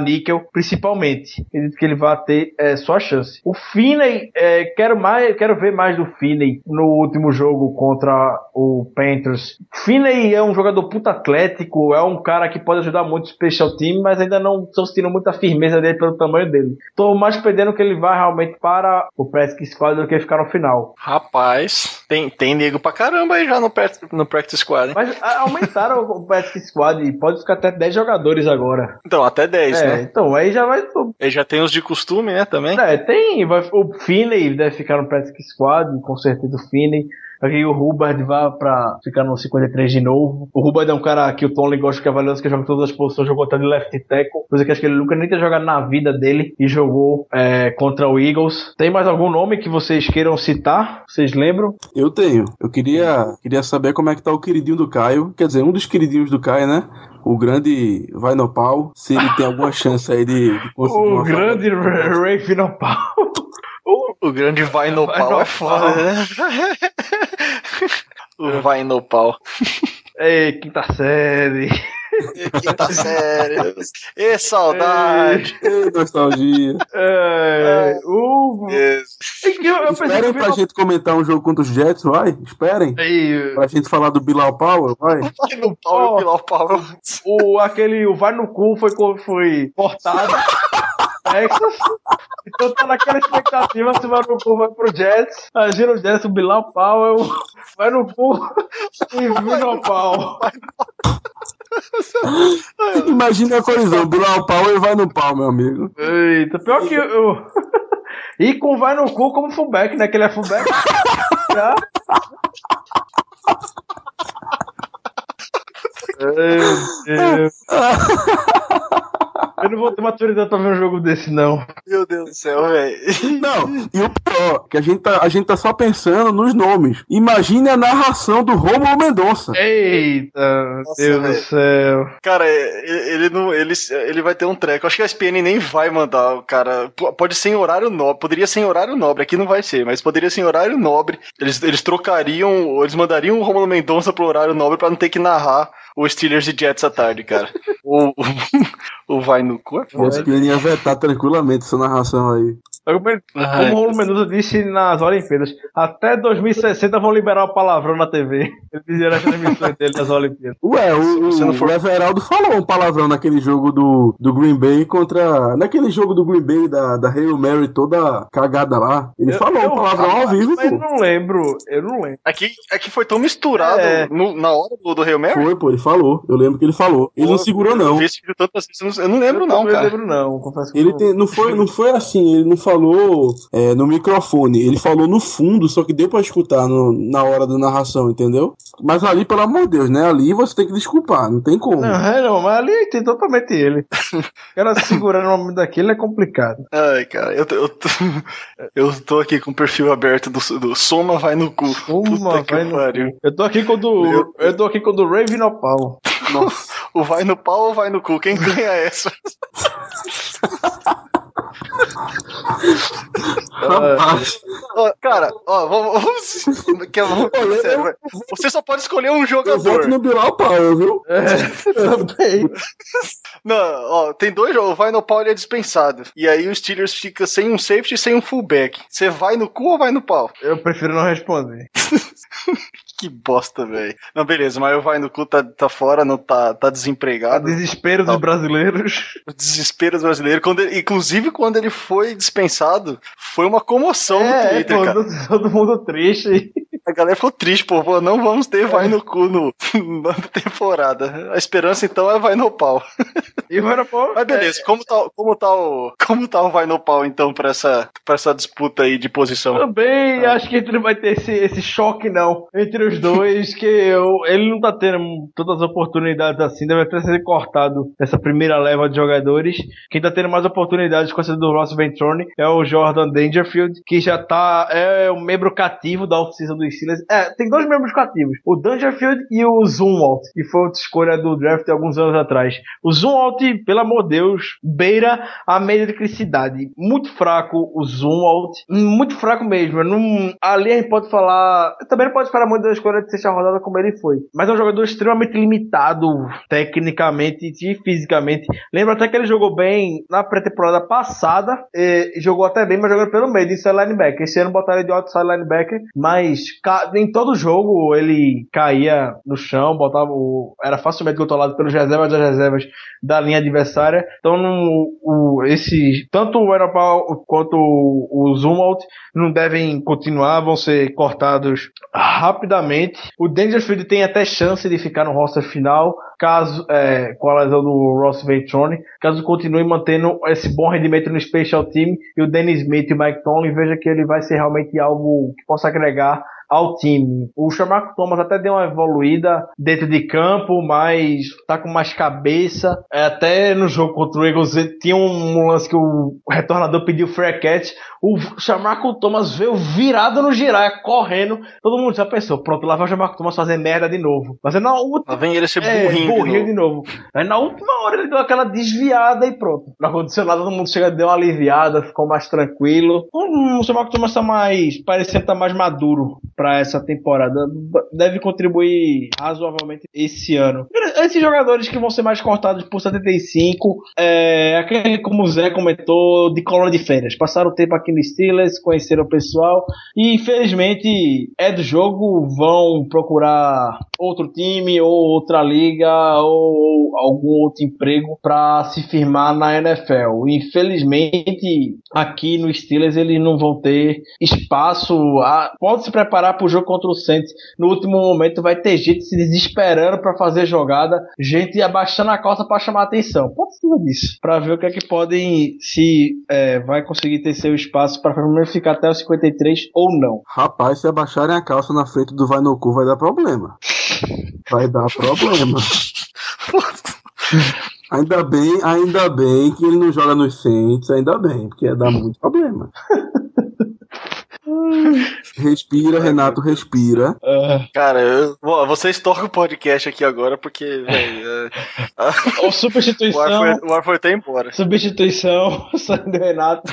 principalmente. Acredito que ele vai ter é, sua chance. O Finney, é, quero mais, quero ver mais do Finney no último jogo contra o Panthers. Finney é um jogador puta atlético, é um cara que pode ajudar muito o special team, mas ainda não estou sentindo muita firmeza dele pelo tamanho dele. Estou mais perdendo que ele vai realmente para o Practice Squad do que ficar no final. Rapaz, tem, tem nego pra caramba aí já no, no Practice Squad, hein? Mas aumentaram o Practice Squad, pode ficar até 10 jogadores agora. Então, até 10, é, né? Então, aí já vai. Ele já tem os de costume, né? Também. É, tem. Vai, o Finney deve ficar no Practice Squad, com certeza o Finney. Aqui o Hubbard vá pra ficar no 53 de novo. O Hubbard é um cara que o Tony gosta que é valioso, que joga em todas as posições, jogou até de left tackle, coisa que acho que ele nunca nem tinha jogado na vida dele e jogou é, contra o Eagles. Tem mais algum nome que vocês queiram citar? Vocês lembram? Eu tenho. Eu queria, queria saber como é que tá o queridinho do Caio. Quer dizer, um dos queridinhos do Caio, né? O grande vai no pau. Se ele tem alguma chance aí de, de conseguir O grande Ray Finopal. O grande vai no Vai pau no é foda, né? o vai no pau. Ei, quinta série. Quinta série. E saudade. Ei, nostalgia. É, o... Isso. Eu, eu Esperem pra o gente comentar um jogo contra os Jets, vai. Esperem. Ei, Pra gente falar do Bilal Power, vai. Vai no pau e o pau. o, aquele, o vai no cu foi, foi cortado. Texas. Então tá naquela expectativa se vai no cu vai pro Jets. Imagina o Jets, o Bilal Powell, vai no cu e vira o pau. Imagina a colisão. Bilal Power vai no pau, meu amigo. Eita, pior que eu. E com vai no cu como fullback, né? Que ele é fullback. Já. Meu Deus. Vou ter maturidade pra ver um jogo desse, não. Meu Deus do céu, velho. Não, e o pior, que a gente, tá, a gente tá só pensando nos nomes. Imagine a narração do Romulo Mendonça. Eita, Nossa, Deus do velho. céu. Cara, ele, ele não. Ele, ele vai ter um treco. Acho que a SPN nem vai mandar o cara. Pode ser em horário nobre. Poderia ser em horário nobre. Aqui não vai ser, mas poderia ser em horário nobre. Eles, eles trocariam. Eles mandariam o Romulo Mendonça pro horário nobre pra não ter que narrar o Steelers e Jets à tarde, cara. o, o, o vai no cu. é O. ESPN ia vetar tranquilamente essa narração aí. Como Ai, o Menudo disse nas Olimpíadas, até 2060 vão liberar o palavrão na TV. Ele dizia nas transmissões dele nas Olimpíadas. Ué, o, você não o for- Everaldo falou um palavrão naquele jogo do, do Green Bay contra. Naquele jogo do Green Bay da, da Hail Mary toda cagada lá. Ele Eu- falou eu- um palavrão ao vivo, Mas pô. não lembro, eu não lembro. Aqui, aqui foi tão misturado É. no- na hora do, do Hail Mary. Foi, pô, ele falou. Eu lembro que ele falou. Ele não segurou, Eu não. vi esse vídeo tantas vezes, eu não- eu não lembro, eu não, cara. lembro não, confesso que Ele não. tem- não, foi, não foi assim, ele não falou é, no microfone, ele falou no fundo, só que deu pra escutar no- na hora da narração, entendeu? Mas ali, pelo amor de Deus, né? Ali você tem que desculpar, não tem como. Não, é não, mas ali tem totalmente ele. O cara segurando o nome daquele é complicado. Ai, cara, eu, tô- eu, tô, eu tô aqui com o perfil aberto do, do Soma vai no cu. Uma Puta que vai no pariu. cu. Eu tô aqui com o do. Meu Eu tô aqui com o do Raven no pau. Nossa, o vai no pau ou vai no cu? Quem ganha essa? Ó, cara, ó, vamos. vamos, que eu vou- sério, vai. você só pode escolher um eu voto jogador. no Bilal Power, viu? Também. Não, ó, tem dois jogos. O vai no pau ele é dispensado. E aí o Steelers fica sem um safety e sem um fullback. Você vai no cu ou vai no pau? Eu prefiro não responder. Que bosta, velho. Não, beleza, mas o vai no cu tá, tá fora, não tá, tá A desempregado. desespero dos brasileiros. O desespero dos brasileiros. Quando ele- inclusive, quando ele foi dispensado, foi uma comoção no É, Twitter, pô, cara. todo, todo mundo triste. A galera ficou triste, pô. pô, Não vamos ter vai no cu no, na temporada. A esperança, então, é vai no pau. E o Aeroporto. Mas beleza, como tá, como tá o. Como tá o vai no pau, então, pra essa, pra essa disputa aí de posição? Também acho que ele não vai ter esse, esse choque, não, entre os dois, que eu- ele não tá tendo todas as oportunidades assim, deve ter sido cortado nessa primeira leva de jogadores. Quem tá tendo mais oportunidades com essa do Ross Ventrone é o Jordan Dangerfield, que já tá, é um membro cativo da oficina dos Steelers. É, tem dois membros cativos, o Dangerfield e o Zumwalt, que foi outra escolha do draft alguns anos atrás. O Zumwalt, pelo amor de Deus, beira a mediocridade. Muito fraco o Zumwalt, muito fraco mesmo. Não, ali a gente pode falar. Também não pode esperar muito da escolha de sexta rodada como ele foi. Mas é um jogador extremamente limitado, tecnicamente e fisicamente. Lembra até que ele jogou bem na pré-temporada passada, jogou até bem, mas jogando pelo meio, isso é linebacker. Esse ano botaram ele de outside linebacker, mas em todo jogo ele caía no chão, botava o, era facilmente controlado pelos reservas das reservas da linha adversária. Então, no, o, esse, tanto o Aeropau quanto o, o Zumwalt não devem continuar, vão ser cortados rapidamente. O Dangerfield tem até chance de ficar no roster final, caso, é, com a lesão do Ross Ventrone, caso continue mantendo esse bom rendimento no Special Team e o Danny Smith e o Mike Tomlin veja que ele vai ser realmente algo que possa agregar ao time. O Shamarco Thomas até deu uma evoluída dentro de campo, mas tá com mais cabeça. É, até no jogo contra o Eagles tinha um lance que o retornador pediu free catch. O Shamarco Thomas veio virado no girar, correndo. Todo mundo já pensou, pronto, lá vai o Shamarco Thomas fazer merda de novo. Mas é na última. Lá vem ele ser É, burrinho. de burrinho novo. de novo. Aí na última hora ele deu aquela desviada e pronto. Não aconteceu nada, todo mundo chega, deu uma aliviada, ficou mais tranquilo. O Samarco Thomas tá mais. parecendo tá mais maduro pra essa temporada. Deve contribuir razoavelmente esse ano. Esses jogadores que vão ser mais cortados por 75, é aquele, como o Zé comentou, de colônia de férias. Passaram o tempo aqui no Steelers, conheceram o pessoal e infelizmente é do jogo, vão procurar outro time ou outra liga ou algum outro emprego para se firmar na NFL. Infelizmente, aqui no Steelers eles não vão ter espaço. A... Pode se preparar para o jogo contra o Saints. No último momento vai ter gente se desesperando para fazer jogada, gente abaixando a calça para chamar atenção. Pode ser disso, para ver o que é que podem se é, vai conseguir ter seu espaço para pelo menos ficar até os 53 ou não. Rapaz, se abaixarem a calça na frente do vai no cu, vai dar problema. Vai dar problema. Ainda bem, ainda bem que ele não joga nos Saints, ainda bem, porque ia dar muito problema. Respira, Renato, respira. Cara, eu, Bom, vocês tocam o podcast aqui agora porque, velho. é, Ou o, substituição, ar foi, o ar foi até embora. substituição, saindo Renato.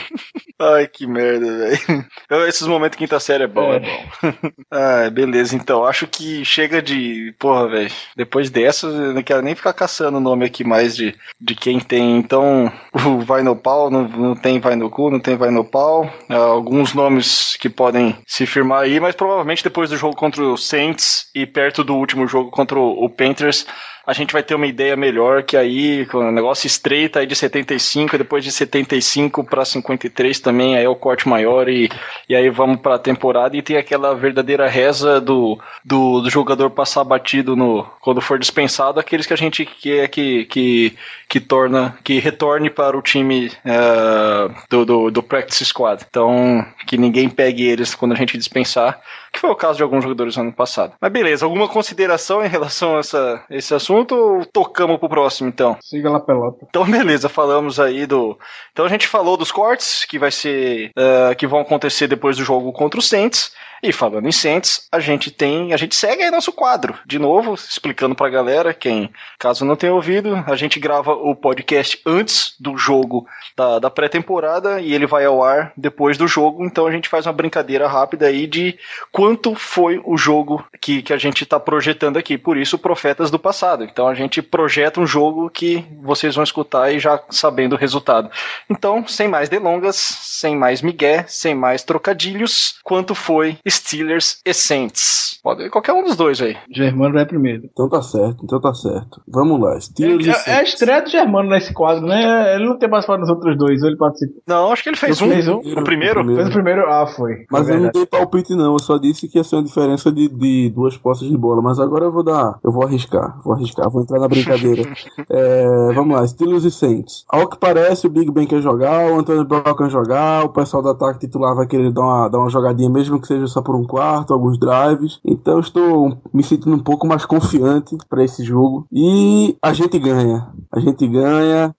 Ai, que merda, velho. Esses momentos quinta série é bom, é, É. bom. ah, beleza, então. Acho que chega de. Porra, velho. Depois dessa, eu não quero nem ficar caçando o nome aqui mais de, de quem tem. Então, o vai no pau, não, não tem vai no cu, não tem vai no pau. Ah, alguns nomes que podem se firmar aí, mas provavelmente depois do jogo contra o Saints e perto do último jogo contra o, Panthers. A gente vai ter uma ideia melhor que aí, com o negócio estreita aí de 75, depois de 75 para 53 também, aí é o corte maior e, e aí vamos para a temporada e tem aquela verdadeira reza do, do, do jogador passar batido no quando for dispensado, aqueles que a gente quer que, que, que torna que retorne para o time eh, do, do, do practice squad. Então, que ninguém pegue eles quando a gente dispensar, que foi o caso de alguns jogadores no ano passado. Mas beleza, alguma consideração em relação a essa, esse assunto ou tocamos pro próximo então? Siga lá pelota. Então, beleza, falamos aí do. Então a gente falou dos cortes que vai ser. eh, que vão acontecer depois do jogo contra o Saints. E falando em Saints, a gente tem. A gente segue aí nosso quadro. De novo, explicando pra galera, quem, caso não tenha ouvido, a gente grava o podcast antes do jogo da, da pré-temporada e ele vai ao ar depois do jogo. Então a gente faz uma brincadeira rápida aí de quanto foi o jogo que, que a gente tá projetando aqui. Por isso, Profetas do Passado. Então a gente projeta um jogo que vocês vão escutar e já sabendo o resultado. Então, sem mais delongas, sem mais migué, sem mais trocadilhos, quanto foi Steelers e Saints? Pode ir qualquer um dos dois aí. Germano vai primeiro. Então tá certo, então tá certo. Vamos lá, Steelers e É, é a Saints. estreia do Germano nesse quadro, né? Ele não tem participado nos outros dois, ele participou. Não, acho que ele fez Eu um. fiz um. O primeiro? Fez o primeiro? Ah, foi. Mas Foi eu não verdade. dei palpite não, eu só disse que ia ser uma diferença de, de duas postas de bola, mas agora eu vou dar, eu vou arriscar, vou arriscar, vou entrar na brincadeira. É, vamos lá, Steelers e Saints. Ao que parece, o Big Ben quer jogar, o Antônio Brown quer jogar, o pessoal do ataque titular vai querer dar uma, dar uma jogadinha, mesmo que seja só por um quarto, alguns drives. Então eu estou me sentindo um pouco mais confiante para esse jogo. E a gente ganha. A gente ganha.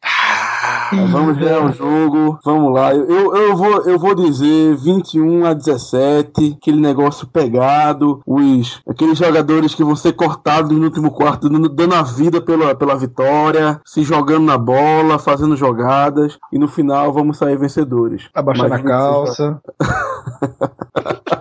Vamos ganhar o jogo. Vamos lá. Eu, eu, eu vou, eu vou dizer 21 a 17. Aquele negócio pegado. Os, aqueles jogadores que vão ser cortados no último quarto, dando, a vida pela, pela vitória, se jogando na bola, fazendo jogadas. E no final vamos sair vencedores. Abaixando a calça.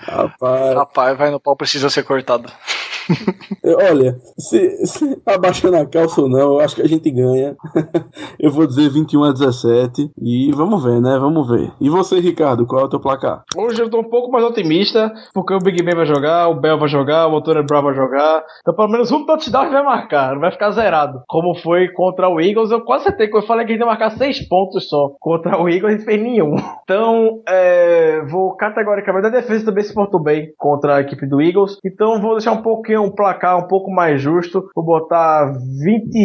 Rapaz, Rapaz, vai no pau, precisa ser cortado. olha, se, se abaixando a calça ou não, eu acho que a gente ganha. eu vou dizer 21 a 17. E vamos ver, né? Vamos ver. E você, Ricardo, qual é o teu placar? Hoje eu tô um pouco mais otimista, porque o Big Ben vai jogar, o Bell vai jogar, o Antônio Brown vai jogar. Então pelo menos um touchdown vai marcar, não vai ficar zerado. Como foi contra o Eagles, eu quase acertei, que eu falei que a gente ia marcar seis pontos só. Contra o Eagles a gente fez nenhum. Então, é, vou categoricamente, a defesa também se portou bem contra a equipe do Eagles. Então vou deixar um pouquinho um placar um pouco mais justo. Vou botar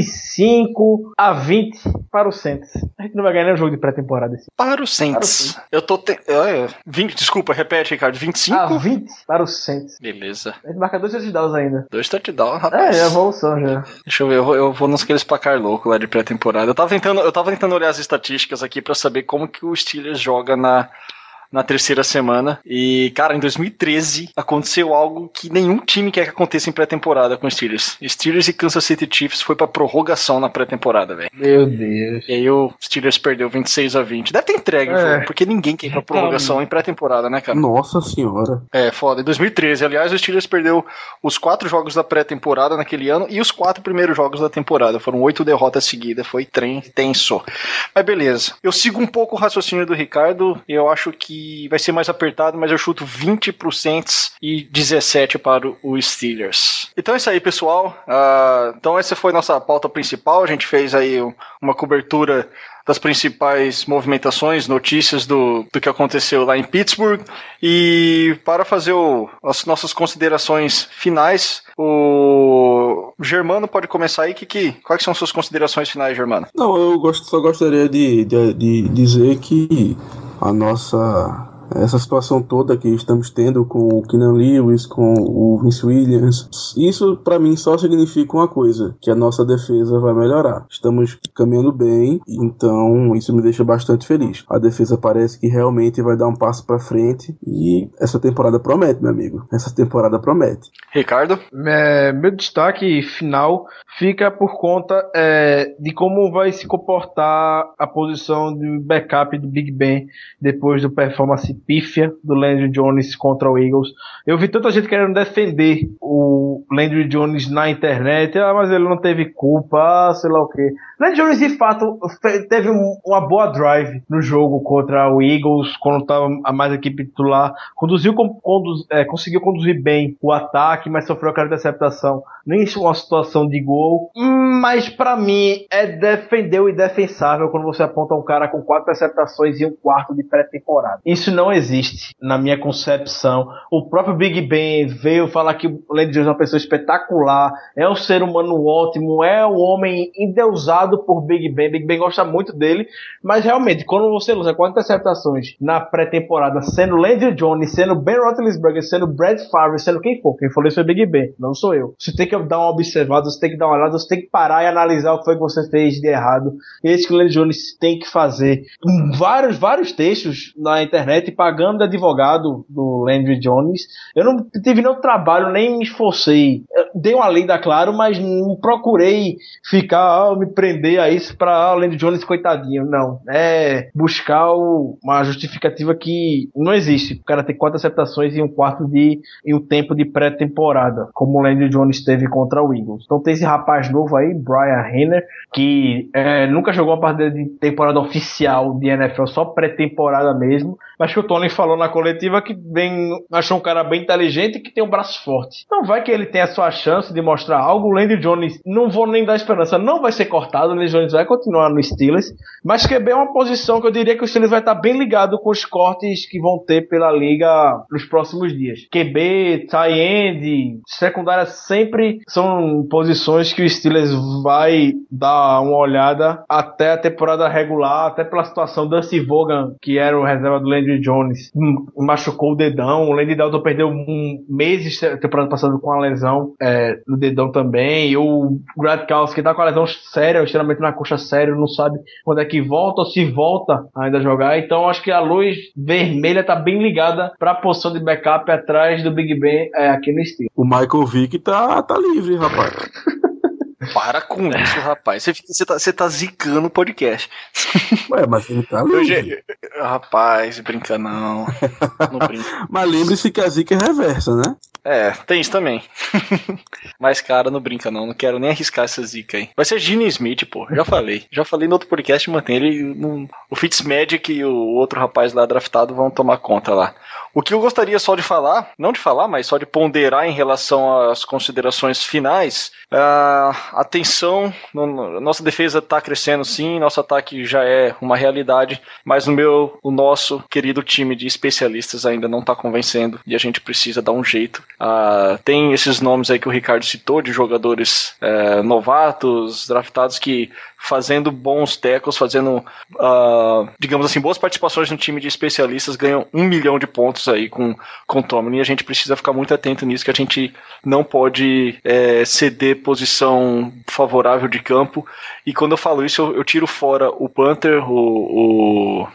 25 a 20 para o Saints. A gente não vai ganhar nenhum jogo de pré-temporada esse. Para o Saints. Eu tô. Te... é, 20, desculpa, repete, Ricardo. 25? A 20 para o Saints. Beleza. A gente marca dois touchdowns ainda. Dois touchdowns, É, rapaz. é evolução já. Deixa eu ver, eu vou, eu vou nos aqueles placar louco lá de pré-temporada. Eu tava tentando, eu tava tentando olhar as estatísticas aqui pra saber como que o Steelers joga na na terceira semana. E, cara, em 2013 aconteceu algo que nenhum time quer que aconteça em pré-temporada com os Steelers. Steelers e Kansas City Chiefs foi pra prorrogação na pré-temporada, velho. Meu Deus. E aí o Steelers perdeu 26 a 20. Deve ter entregue, É. porque ninguém quer ir pra prorrogação em pré-temporada, né, cara? Nossa senhora. É, foda. Em 2013, aliás, o Steelers perdeu os quatro jogos da pré-temporada naquele ano e os quatro primeiros jogos da temporada. Foram oito derrotas seguidas, foi trem tenso. Mas beleza. Eu sigo um pouco o raciocínio do Ricardo. Eu acho que vai ser mais apertado, mas eu chuto 20 pro Saints e 17 para o Steelers. Então é isso aí, pessoal. Ah, então essa foi nossa pauta principal. A gente fez aí um- uma cobertura das principais movimentações, notícias do, do que aconteceu lá em Pittsburgh. E para fazer o- as nossas considerações finais, o Germano pode começar aí. Que, que, quais são suas considerações finais, Germano? Não, eu gosto, só gostaria de, de, de dizer que a nossa. Essa situação toda que estamos tendo com o Keenan Lewis, com o Vince Williams, isso pra mim só significa uma coisa: que a nossa defesa vai melhorar. Estamos caminhando bem, então isso me deixa bastante feliz. A defesa parece que realmente vai dar um passo pra frente e essa temporada promete, meu amigo. Essa temporada promete. Ricardo? É, meu destaque final fica por conta é, de como vai se comportar a posição de backup do Big Ben depois do performance pífia do Landry Jones contra o Eagles. Eu vi tanta gente querendo defender o Landry Jones na internet, ah, mas ele não teve culpa, ah, sei lá o que. Landry Jones de fato teve um- uma boa drive no jogo contra o Eagles, quando estava a mais equipe titular, conduziu, conduz- é, conseguiu conduzir bem o ataque, mas sofreu aquela interceptação nem uma situação de gol. Hum, Mas pra mim é defender o indefensável quando você aponta um cara com quatro interceptações e um quarto de pré-temporada. Isso não existe na minha concepção. O próprio Big Ben veio falar que o Lady Jones é uma pessoa espetacular, é um ser humano ótimo, é um homem endeusado por Big Ben. Big Ben gosta muito dele, mas realmente quando você usa quatro interceptações na pré-temporada, sendo Landry Jones, sendo Ben Roethlisberger, sendo Brad Favre, sendo quem for, quem falou isso foi Big Ben, não sou eu. Você tem que dar uma observada, você tem que dar uma olhada, você tem que parar e analisar o que foi que você fez de errado. E é que o Landry Jones tem que fazer. Vários, vários textos na internet pagando de advogado do Landry Jones. Eu não tive nenhum trabalho, nem me esforcei. Eu dei uma lida, claro, mas não procurei ficar, ah, me prender a isso pra ah, Landry Jones, coitadinho. Não. É buscar o- uma justificativa que não existe. O cara tem quatro aceptações e um quarto de e um tempo de pré-temporada, como o Landry Jones teve contra o Eagles. Então tem esse rapaz novo aí, Brian Henner, que é, nunca jogou uma partida de temporada oficial de NFL, só pré-temporada mesmo, mas que Tony falou na coletiva que bem, achou um cara bem inteligente e que tem um braço forte. Então vai que ele tem a sua chance de mostrar algo. O Landry Jones, não vou nem dar esperança, não vai ser cortado. O Landry Jones vai continuar no Steelers, mas QB é uma posição que eu diria que o Steelers vai estar bem ligado com os cortes que vão ter pela liga nos próximos dias. QB, tight end, secundária sempre são posições que o Steelers vai dar uma olhada até a temporada regular, até pela situação do Vaughan, que era o reserva do Landry Jones, hum, machucou o dedão. O Landry Dalton perdeu um mês temporada passada com a lesão é, no dedão também. E o Gradkowski tá com a lesão séria, extremamente na coxa séria, não sabe quando é que volta ou se volta ainda a jogar. Então acho que a luz vermelha tá bem ligada para a posição de backup atrás do Big Ben é, aqui no Steelers. O Michael Vick tá, tá livre, rapaz. Para com isso, rapaz. Você, fica- você tá, você tá zicando o podcast. Ué, mas ele tá livre. rapaz, brinca não. Não brinca. Mas lembre-se que a zica é reversa, né? É, tem isso também. Mas, cara, não brinca não. Não quero nem arriscar essa zica aí. Vai ser Gene Smith, pô. Já falei. Já falei no outro podcast, mantém ele. no- O Fitzmagic e o outro rapaz lá draftado vão tomar conta lá. O que eu gostaria só de falar, não de falar, mas só de ponderar em relação às considerações finais. ah, atenção, no- no- nossa defesa tá crescendo sim, nosso ataque já é uma realidade, mas o meu, o nosso querido time de especialistas ainda não tá convencendo e a gente precisa dar um jeito. Uh, tem esses nomes aí que o Ricardo citou de jogadores uh, novatos, draftados que fazendo bons tackles, fazendo, uh, digamos assim, boas participações no time de especialistas, ganham um milhão de pontos aí com, com o Tomlin. E a gente precisa ficar muito atento nisso, que a gente não pode é, ceder posição favorável de campo. E quando eu falo isso, eu, eu tiro fora o Panther, o, o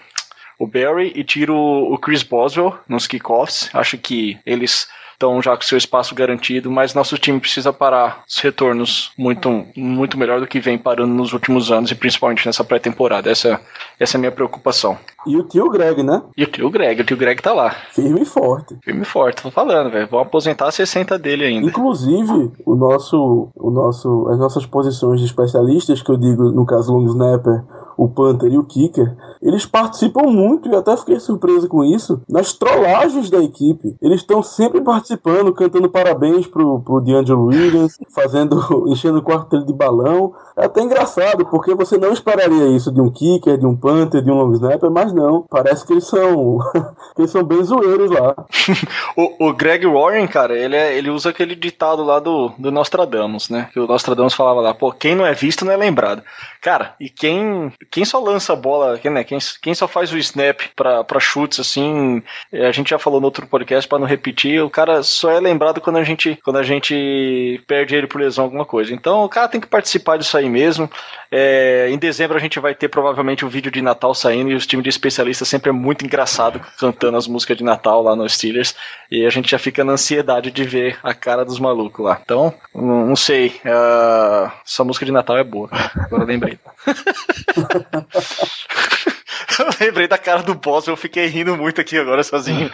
o Barry e tiro o Chris Boswell nos kickoffs. Acho que eles estão já com seu espaço garantido, mas nosso time precisa parar os retornos muito, muito melhor do que vem parando nos últimos anos e principalmente nessa pré-temporada. Essa, essa é a minha preocupação. E o tio Greg, né? E o tio Greg, o tio Greg tá lá. Firme e forte. Firme e forte, tô falando, velho. Vamos aposentar a 60 dele ainda. Inclusive, o nosso, o nosso, as nossas posições de especialistas, que eu digo, no caso, long snapper, o Panther e o Kicker, eles participam muito, e até fiquei surpreso com isso, nas trollagens da equipe. Eles estão sempre participando, cantando parabéns pro, pro D'Angelo Williams, fazendo, enchendo o quarto dele de balão. É até engraçado, porque você não esperaria isso de um Kicker, de um Panther, de um Long Snapper, mas não. Parece que eles são, que eles são bem zoeiros lá. o, o Greg Warren, cara, ele, é, ele usa aquele ditado lá do, do Nostradamus, né? Que o Nostradamus falava lá, pô, quem não é visto não é lembrado. Cara, e quem, quem só lança a bola, quem, né, quem, quem só faz o snap pra, chutes, assim, a gente já falou no outro podcast para não repetir, o cara só é lembrado quando a gente quando a gente perde ele por lesão alguma coisa. Então o cara tem que participar disso aí mesmo. É, em dezembro a gente vai ter provavelmente o um vídeo de Natal saindo e os times de especialistas sempre é muito engraçado cantando as músicas de Natal lá nos Steelers e a gente já fica na ansiedade de ver a cara dos malucos lá. Então, não, não sei, uh, essa música de Natal é boa. Agora lembrei. Eu lembrei da cara do boss, eu fiquei rindo muito aqui agora sozinho.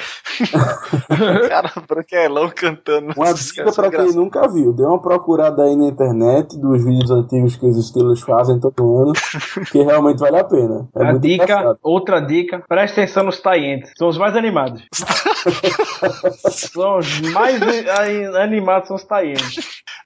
cara branquelão cantando. Uma dica pra quem nunca viu, dê uma procurada aí na internet dos vídeos antigos que os Steelers fazem todo ano, que realmente vale a pena. É a dica, engraçado. outra dica, presta atenção nos tie são os mais animados. são os mais animados, são os tie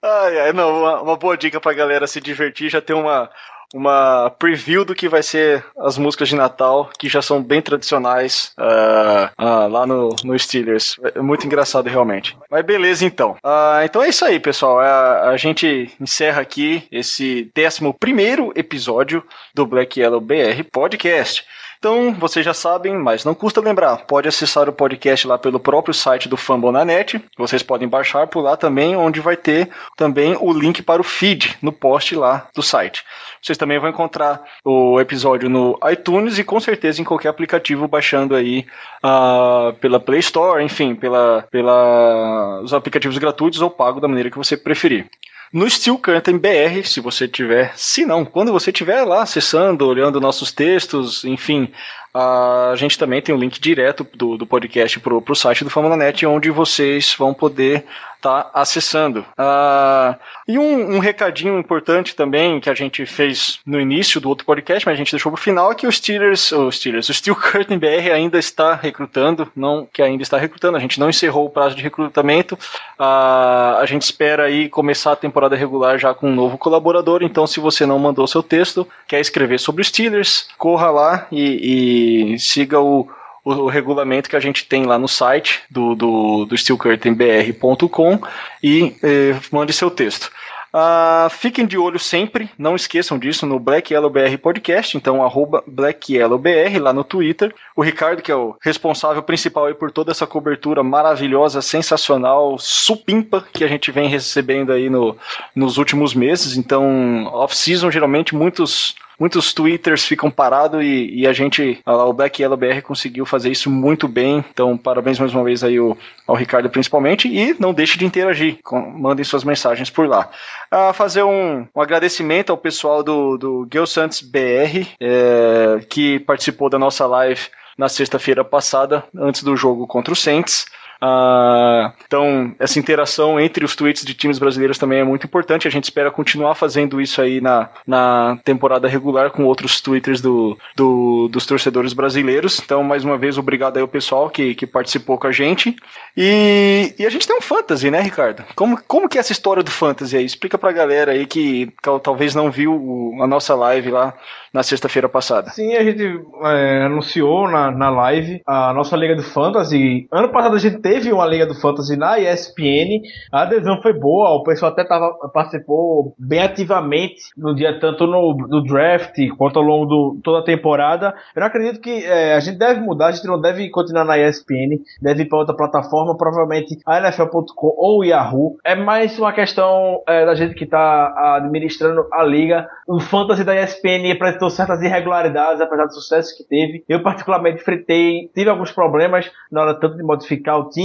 Ai, ai, não, uma, uma boa dica pra galera se divertir, já tem uma uma preview do que vai ser as músicas de Natal, que já são bem tradicionais uh, uh, lá no, no Steelers. É muito engraçado, realmente. Mas beleza, então. Uh, então é isso aí, pessoal. A, a gente encerra aqui esse 11 episódio do Black Yellow BR Podcast. Então, vocês já sabem, mas não custa lembrar, pode acessar o podcast lá pelo próprio site do Fambonanet. Vocês podem baixar por lá também, onde vai ter também o link para o feed no post lá do site. Vocês também vão encontrar o episódio no iTunes e com certeza em qualquer aplicativo baixando aí uh, pela Play Store, enfim, pela, pela os aplicativos gratuitos ou pago da maneira que você preferir no Steel Curtain BR, se você tiver, se não, quando você estiver lá acessando, olhando nossos textos, enfim, a gente também tem um link direto do, do podcast pro, pro site do Famulanet, onde vocês vão poder tá acessando. Ah, e um, um, recadinho importante também que a gente fez no início do outro podcast, mas a gente deixou para o final, é que o Steelers, o Steelers, o Steel Curtain BR ainda está recrutando, não que ainda está recrutando, a gente não encerrou o prazo de recrutamento. Ah, a gente espera aí começar a temporada regular já com um novo colaborador, então se você não mandou seu texto, quer escrever sobre os Steelers, corra lá e, e siga o o, o, regulamento que a gente tem lá no site do, do, do steelcurtainbr.com e eh, mande seu texto. Uh, fiquem de olho sempre, não esqueçam disso, no Black Yellow BR Podcast, então arroba Black Yellow BR lá no Twitter. O Ricardo, que é o responsável principal aí por toda essa cobertura maravilhosa, sensacional, supimpa que a gente vem recebendo aí no, nos últimos meses. Então, off-season, geralmente muitos muitos twitters ficam parados e, e, a gente, o Black Yellow BR conseguiu fazer isso muito bem. Então, parabéns mais uma vez aí ao, ao Ricardo principalmente e não deixe de interagir, com, mandem suas mensagens por lá. Uh, fazer um, um, agradecimento ao pessoal do, do Gil Santos BR é, que participou da nossa live na sexta-feira passada, antes do jogo contra o Saints. Uh, então, essa interação entre os tweets de times brasileiros também é muito importante. A gente espera continuar fazendo isso aí na, na temporada regular com outros twitters do, do, dos torcedores brasileiros. Então, mais uma vez, obrigado aí ao pessoal que, que participou com a gente. E, e a gente tem um fantasy, né, Ricardo? Como, como que é essa história do fantasy aí? Explica pra galera aí que talvez não viu a nossa live lá na sexta-feira passada. Sim, a gente é, anunciou na, na live a nossa Liga do Fantasy. Ano passado a gente teve teve uma liga do Fantasy na ESPN, a adesão foi boa, o pessoal até tava, participou bem ativamente no dia, tanto no, no draft quanto ao longo de toda a temporada. Eu não acredito que é, a gente deve mudar, a gente não deve continuar na ESPN, deve ir para outra plataforma, provavelmente a NFL.com ou Yahoo. É mais uma questão é, da gente que está administrando a liga. O Fantasy da ESPN apresentou certas irregularidades, apesar do sucesso que teve. Eu, particularmente, fritei, tive alguns problemas na hora tanto de modificar o time,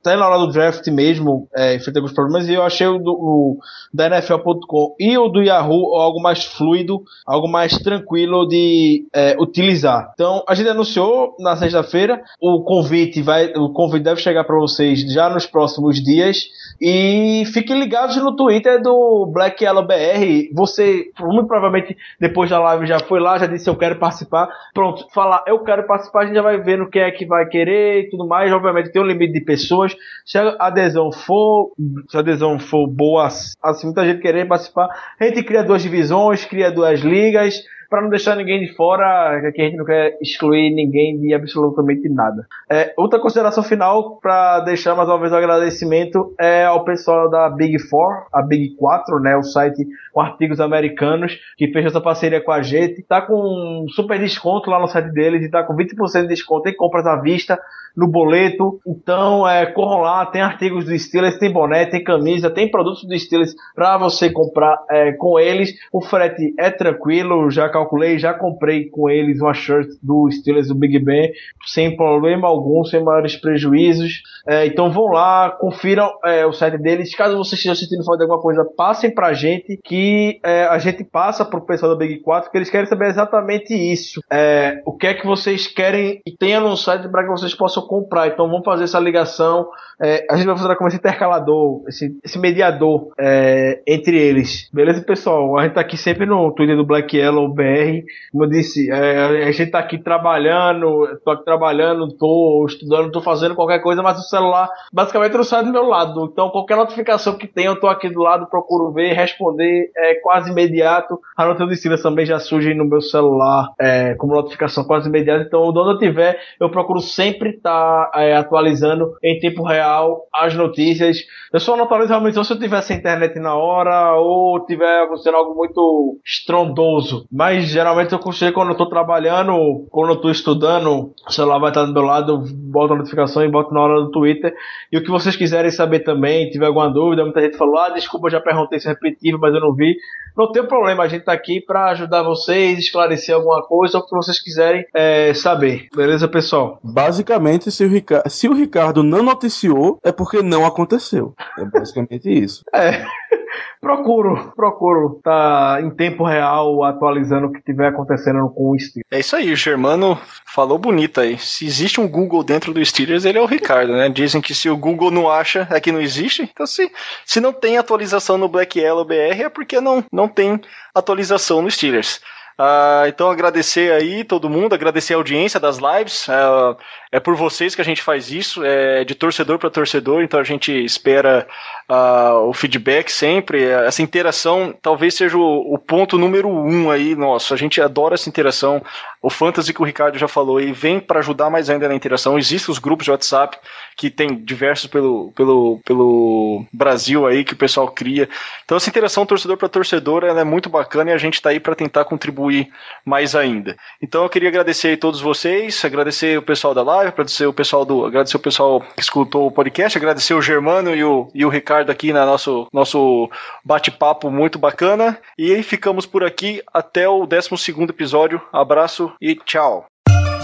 até na hora do draft mesmo, é, enfrentei alguns problemas, e eu achei o, do, o da NFL.com e o do Yahoo algo mais fluido, algo mais tranquilo de é, utilizar. Então, a gente anunciou na sexta-feira, o convite vai, o convite deve chegar para vocês já nos próximos dias. E fiquem ligados no Twitter do Black Yellow BR. Você, muito provavelmente, depois da live já foi lá, já disse eu quero participar. Pronto, falar eu quero participar, a gente já vai ver no que é que vai querer e tudo mais. Obviamente tem um limite de pessoas. Se a adesão for, se a adesão for boa, assim, muita gente querer participar, a gente cria duas divisões, cria duas ligas para não deixar ninguém de fora, que a gente não quer excluir ninguém de absolutamente nada. É, outra consideração final para deixar mais uma vez o agradecimento é ao pessoal da Big Four, a Big 4, né, o site com artigos americanos que fez essa parceria com a gente. Tá com um super desconto lá no site deles e tá com 20% de desconto em compras à vista no boleto. Então, é, corram lá, tem artigos do Steelers, tem boné, tem camisa, tem produtos do Steelers para você comprar é, com eles. O frete é tranquilo, já calculei, já comprei com eles uma shirt do Steelers do Big Ben, sem problema algum, sem maiores prejuízos. É, então vão lá, confiram é, o site deles. Caso vocês estejam sentindo falta de alguma coisa, passem pra gente, que é, a gente passa pro pessoal da Big 4, que eles querem saber exatamente isso. É, o que é que vocês querem e tenha no site para que vocês possam comprar. Então vamos fazer essa ligação. É, a gente vai fazer como esse intercalador, esse, esse mediador é, entre eles. Beleza, pessoal? A gente tá aqui sempre no Twitter do Black Yellow BR. Como eu disse, é, a gente tá aqui trabalhando, tô aqui trabalhando, tô estudando, tô fazendo qualquer coisa, mas o celular basicamente não sai do meu lado. Então qualquer notificação que tem, eu tô aqui do lado, procuro ver, responder é quase imediato. A Silas também já surge no meu celular é, como notificação quase imediata. Então, onde eu tiver, eu procuro sempre estar tá, é, atualizando em tempo real as notícias. Eu só não atualizo realmente se eu tiver sem internet na hora ou tiver acontecendo algo muito estrondoso. Mas geralmente eu consigo quando eu tô trabalhando, quando eu tô estudando, o celular vai estar do meu lado, boto a notificação e boto na hora do Twitter. E o que vocês quiserem saber também, tiver alguma dúvida, muita gente falou, ah, desculpa, já perguntei se é repetitivo, mas eu não vi. Não tem problema, a gente tá aqui para ajudar vocês, esclarecer alguma coisa, ou o que vocês quiserem é, saber. Beleza, pessoal? Basicamente, se o, Ricardo, se o Ricardo não noticiou, é porque não aconteceu. É basicamente isso. É. procuro, procuro tá em tempo real atualizando o que tiver acontecendo com o Steelers. É isso aí, o Germano falou bonito aí. Se existe um Google dentro do Steelers, ele é o Ricardo, né? Dizem que se o Google não acha, é que não existe. Então, se, se não tem atualização no Black Yellow BR, é porque não, não tem atualização no Steelers. Uh, então agradecer aí todo mundo, agradecer a audiência das lives. Uh, é por vocês que a gente faz isso, é de torcedor para torcedor, então a gente espera uh, o feedback sempre. Essa interação talvez seja o, o, ponto número um aí nosso. A gente adora essa interação. O Fantasy que o Ricardo já falou e vem para ajudar mais ainda na interação. Existem os grupos de WhatsApp que tem diversos pelo, pelo, pelo Brasil aí que o pessoal cria. Então essa interação torcedor para torcedor é muito bacana e a gente está aí para tentar contribuir mais ainda. Então eu queria agradecer a todos vocês, agradecer o pessoal da live, agradecer o pessoal do, agradecer o pessoal que escutou o podcast, agradecer o Germano e o, e o Ricardo aqui na nosso nosso bate-papo muito bacana. E ficamos por aqui até o 12 segundo episódio. Abraço e tchau.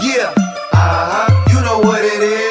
Yeah, uh -huh. you know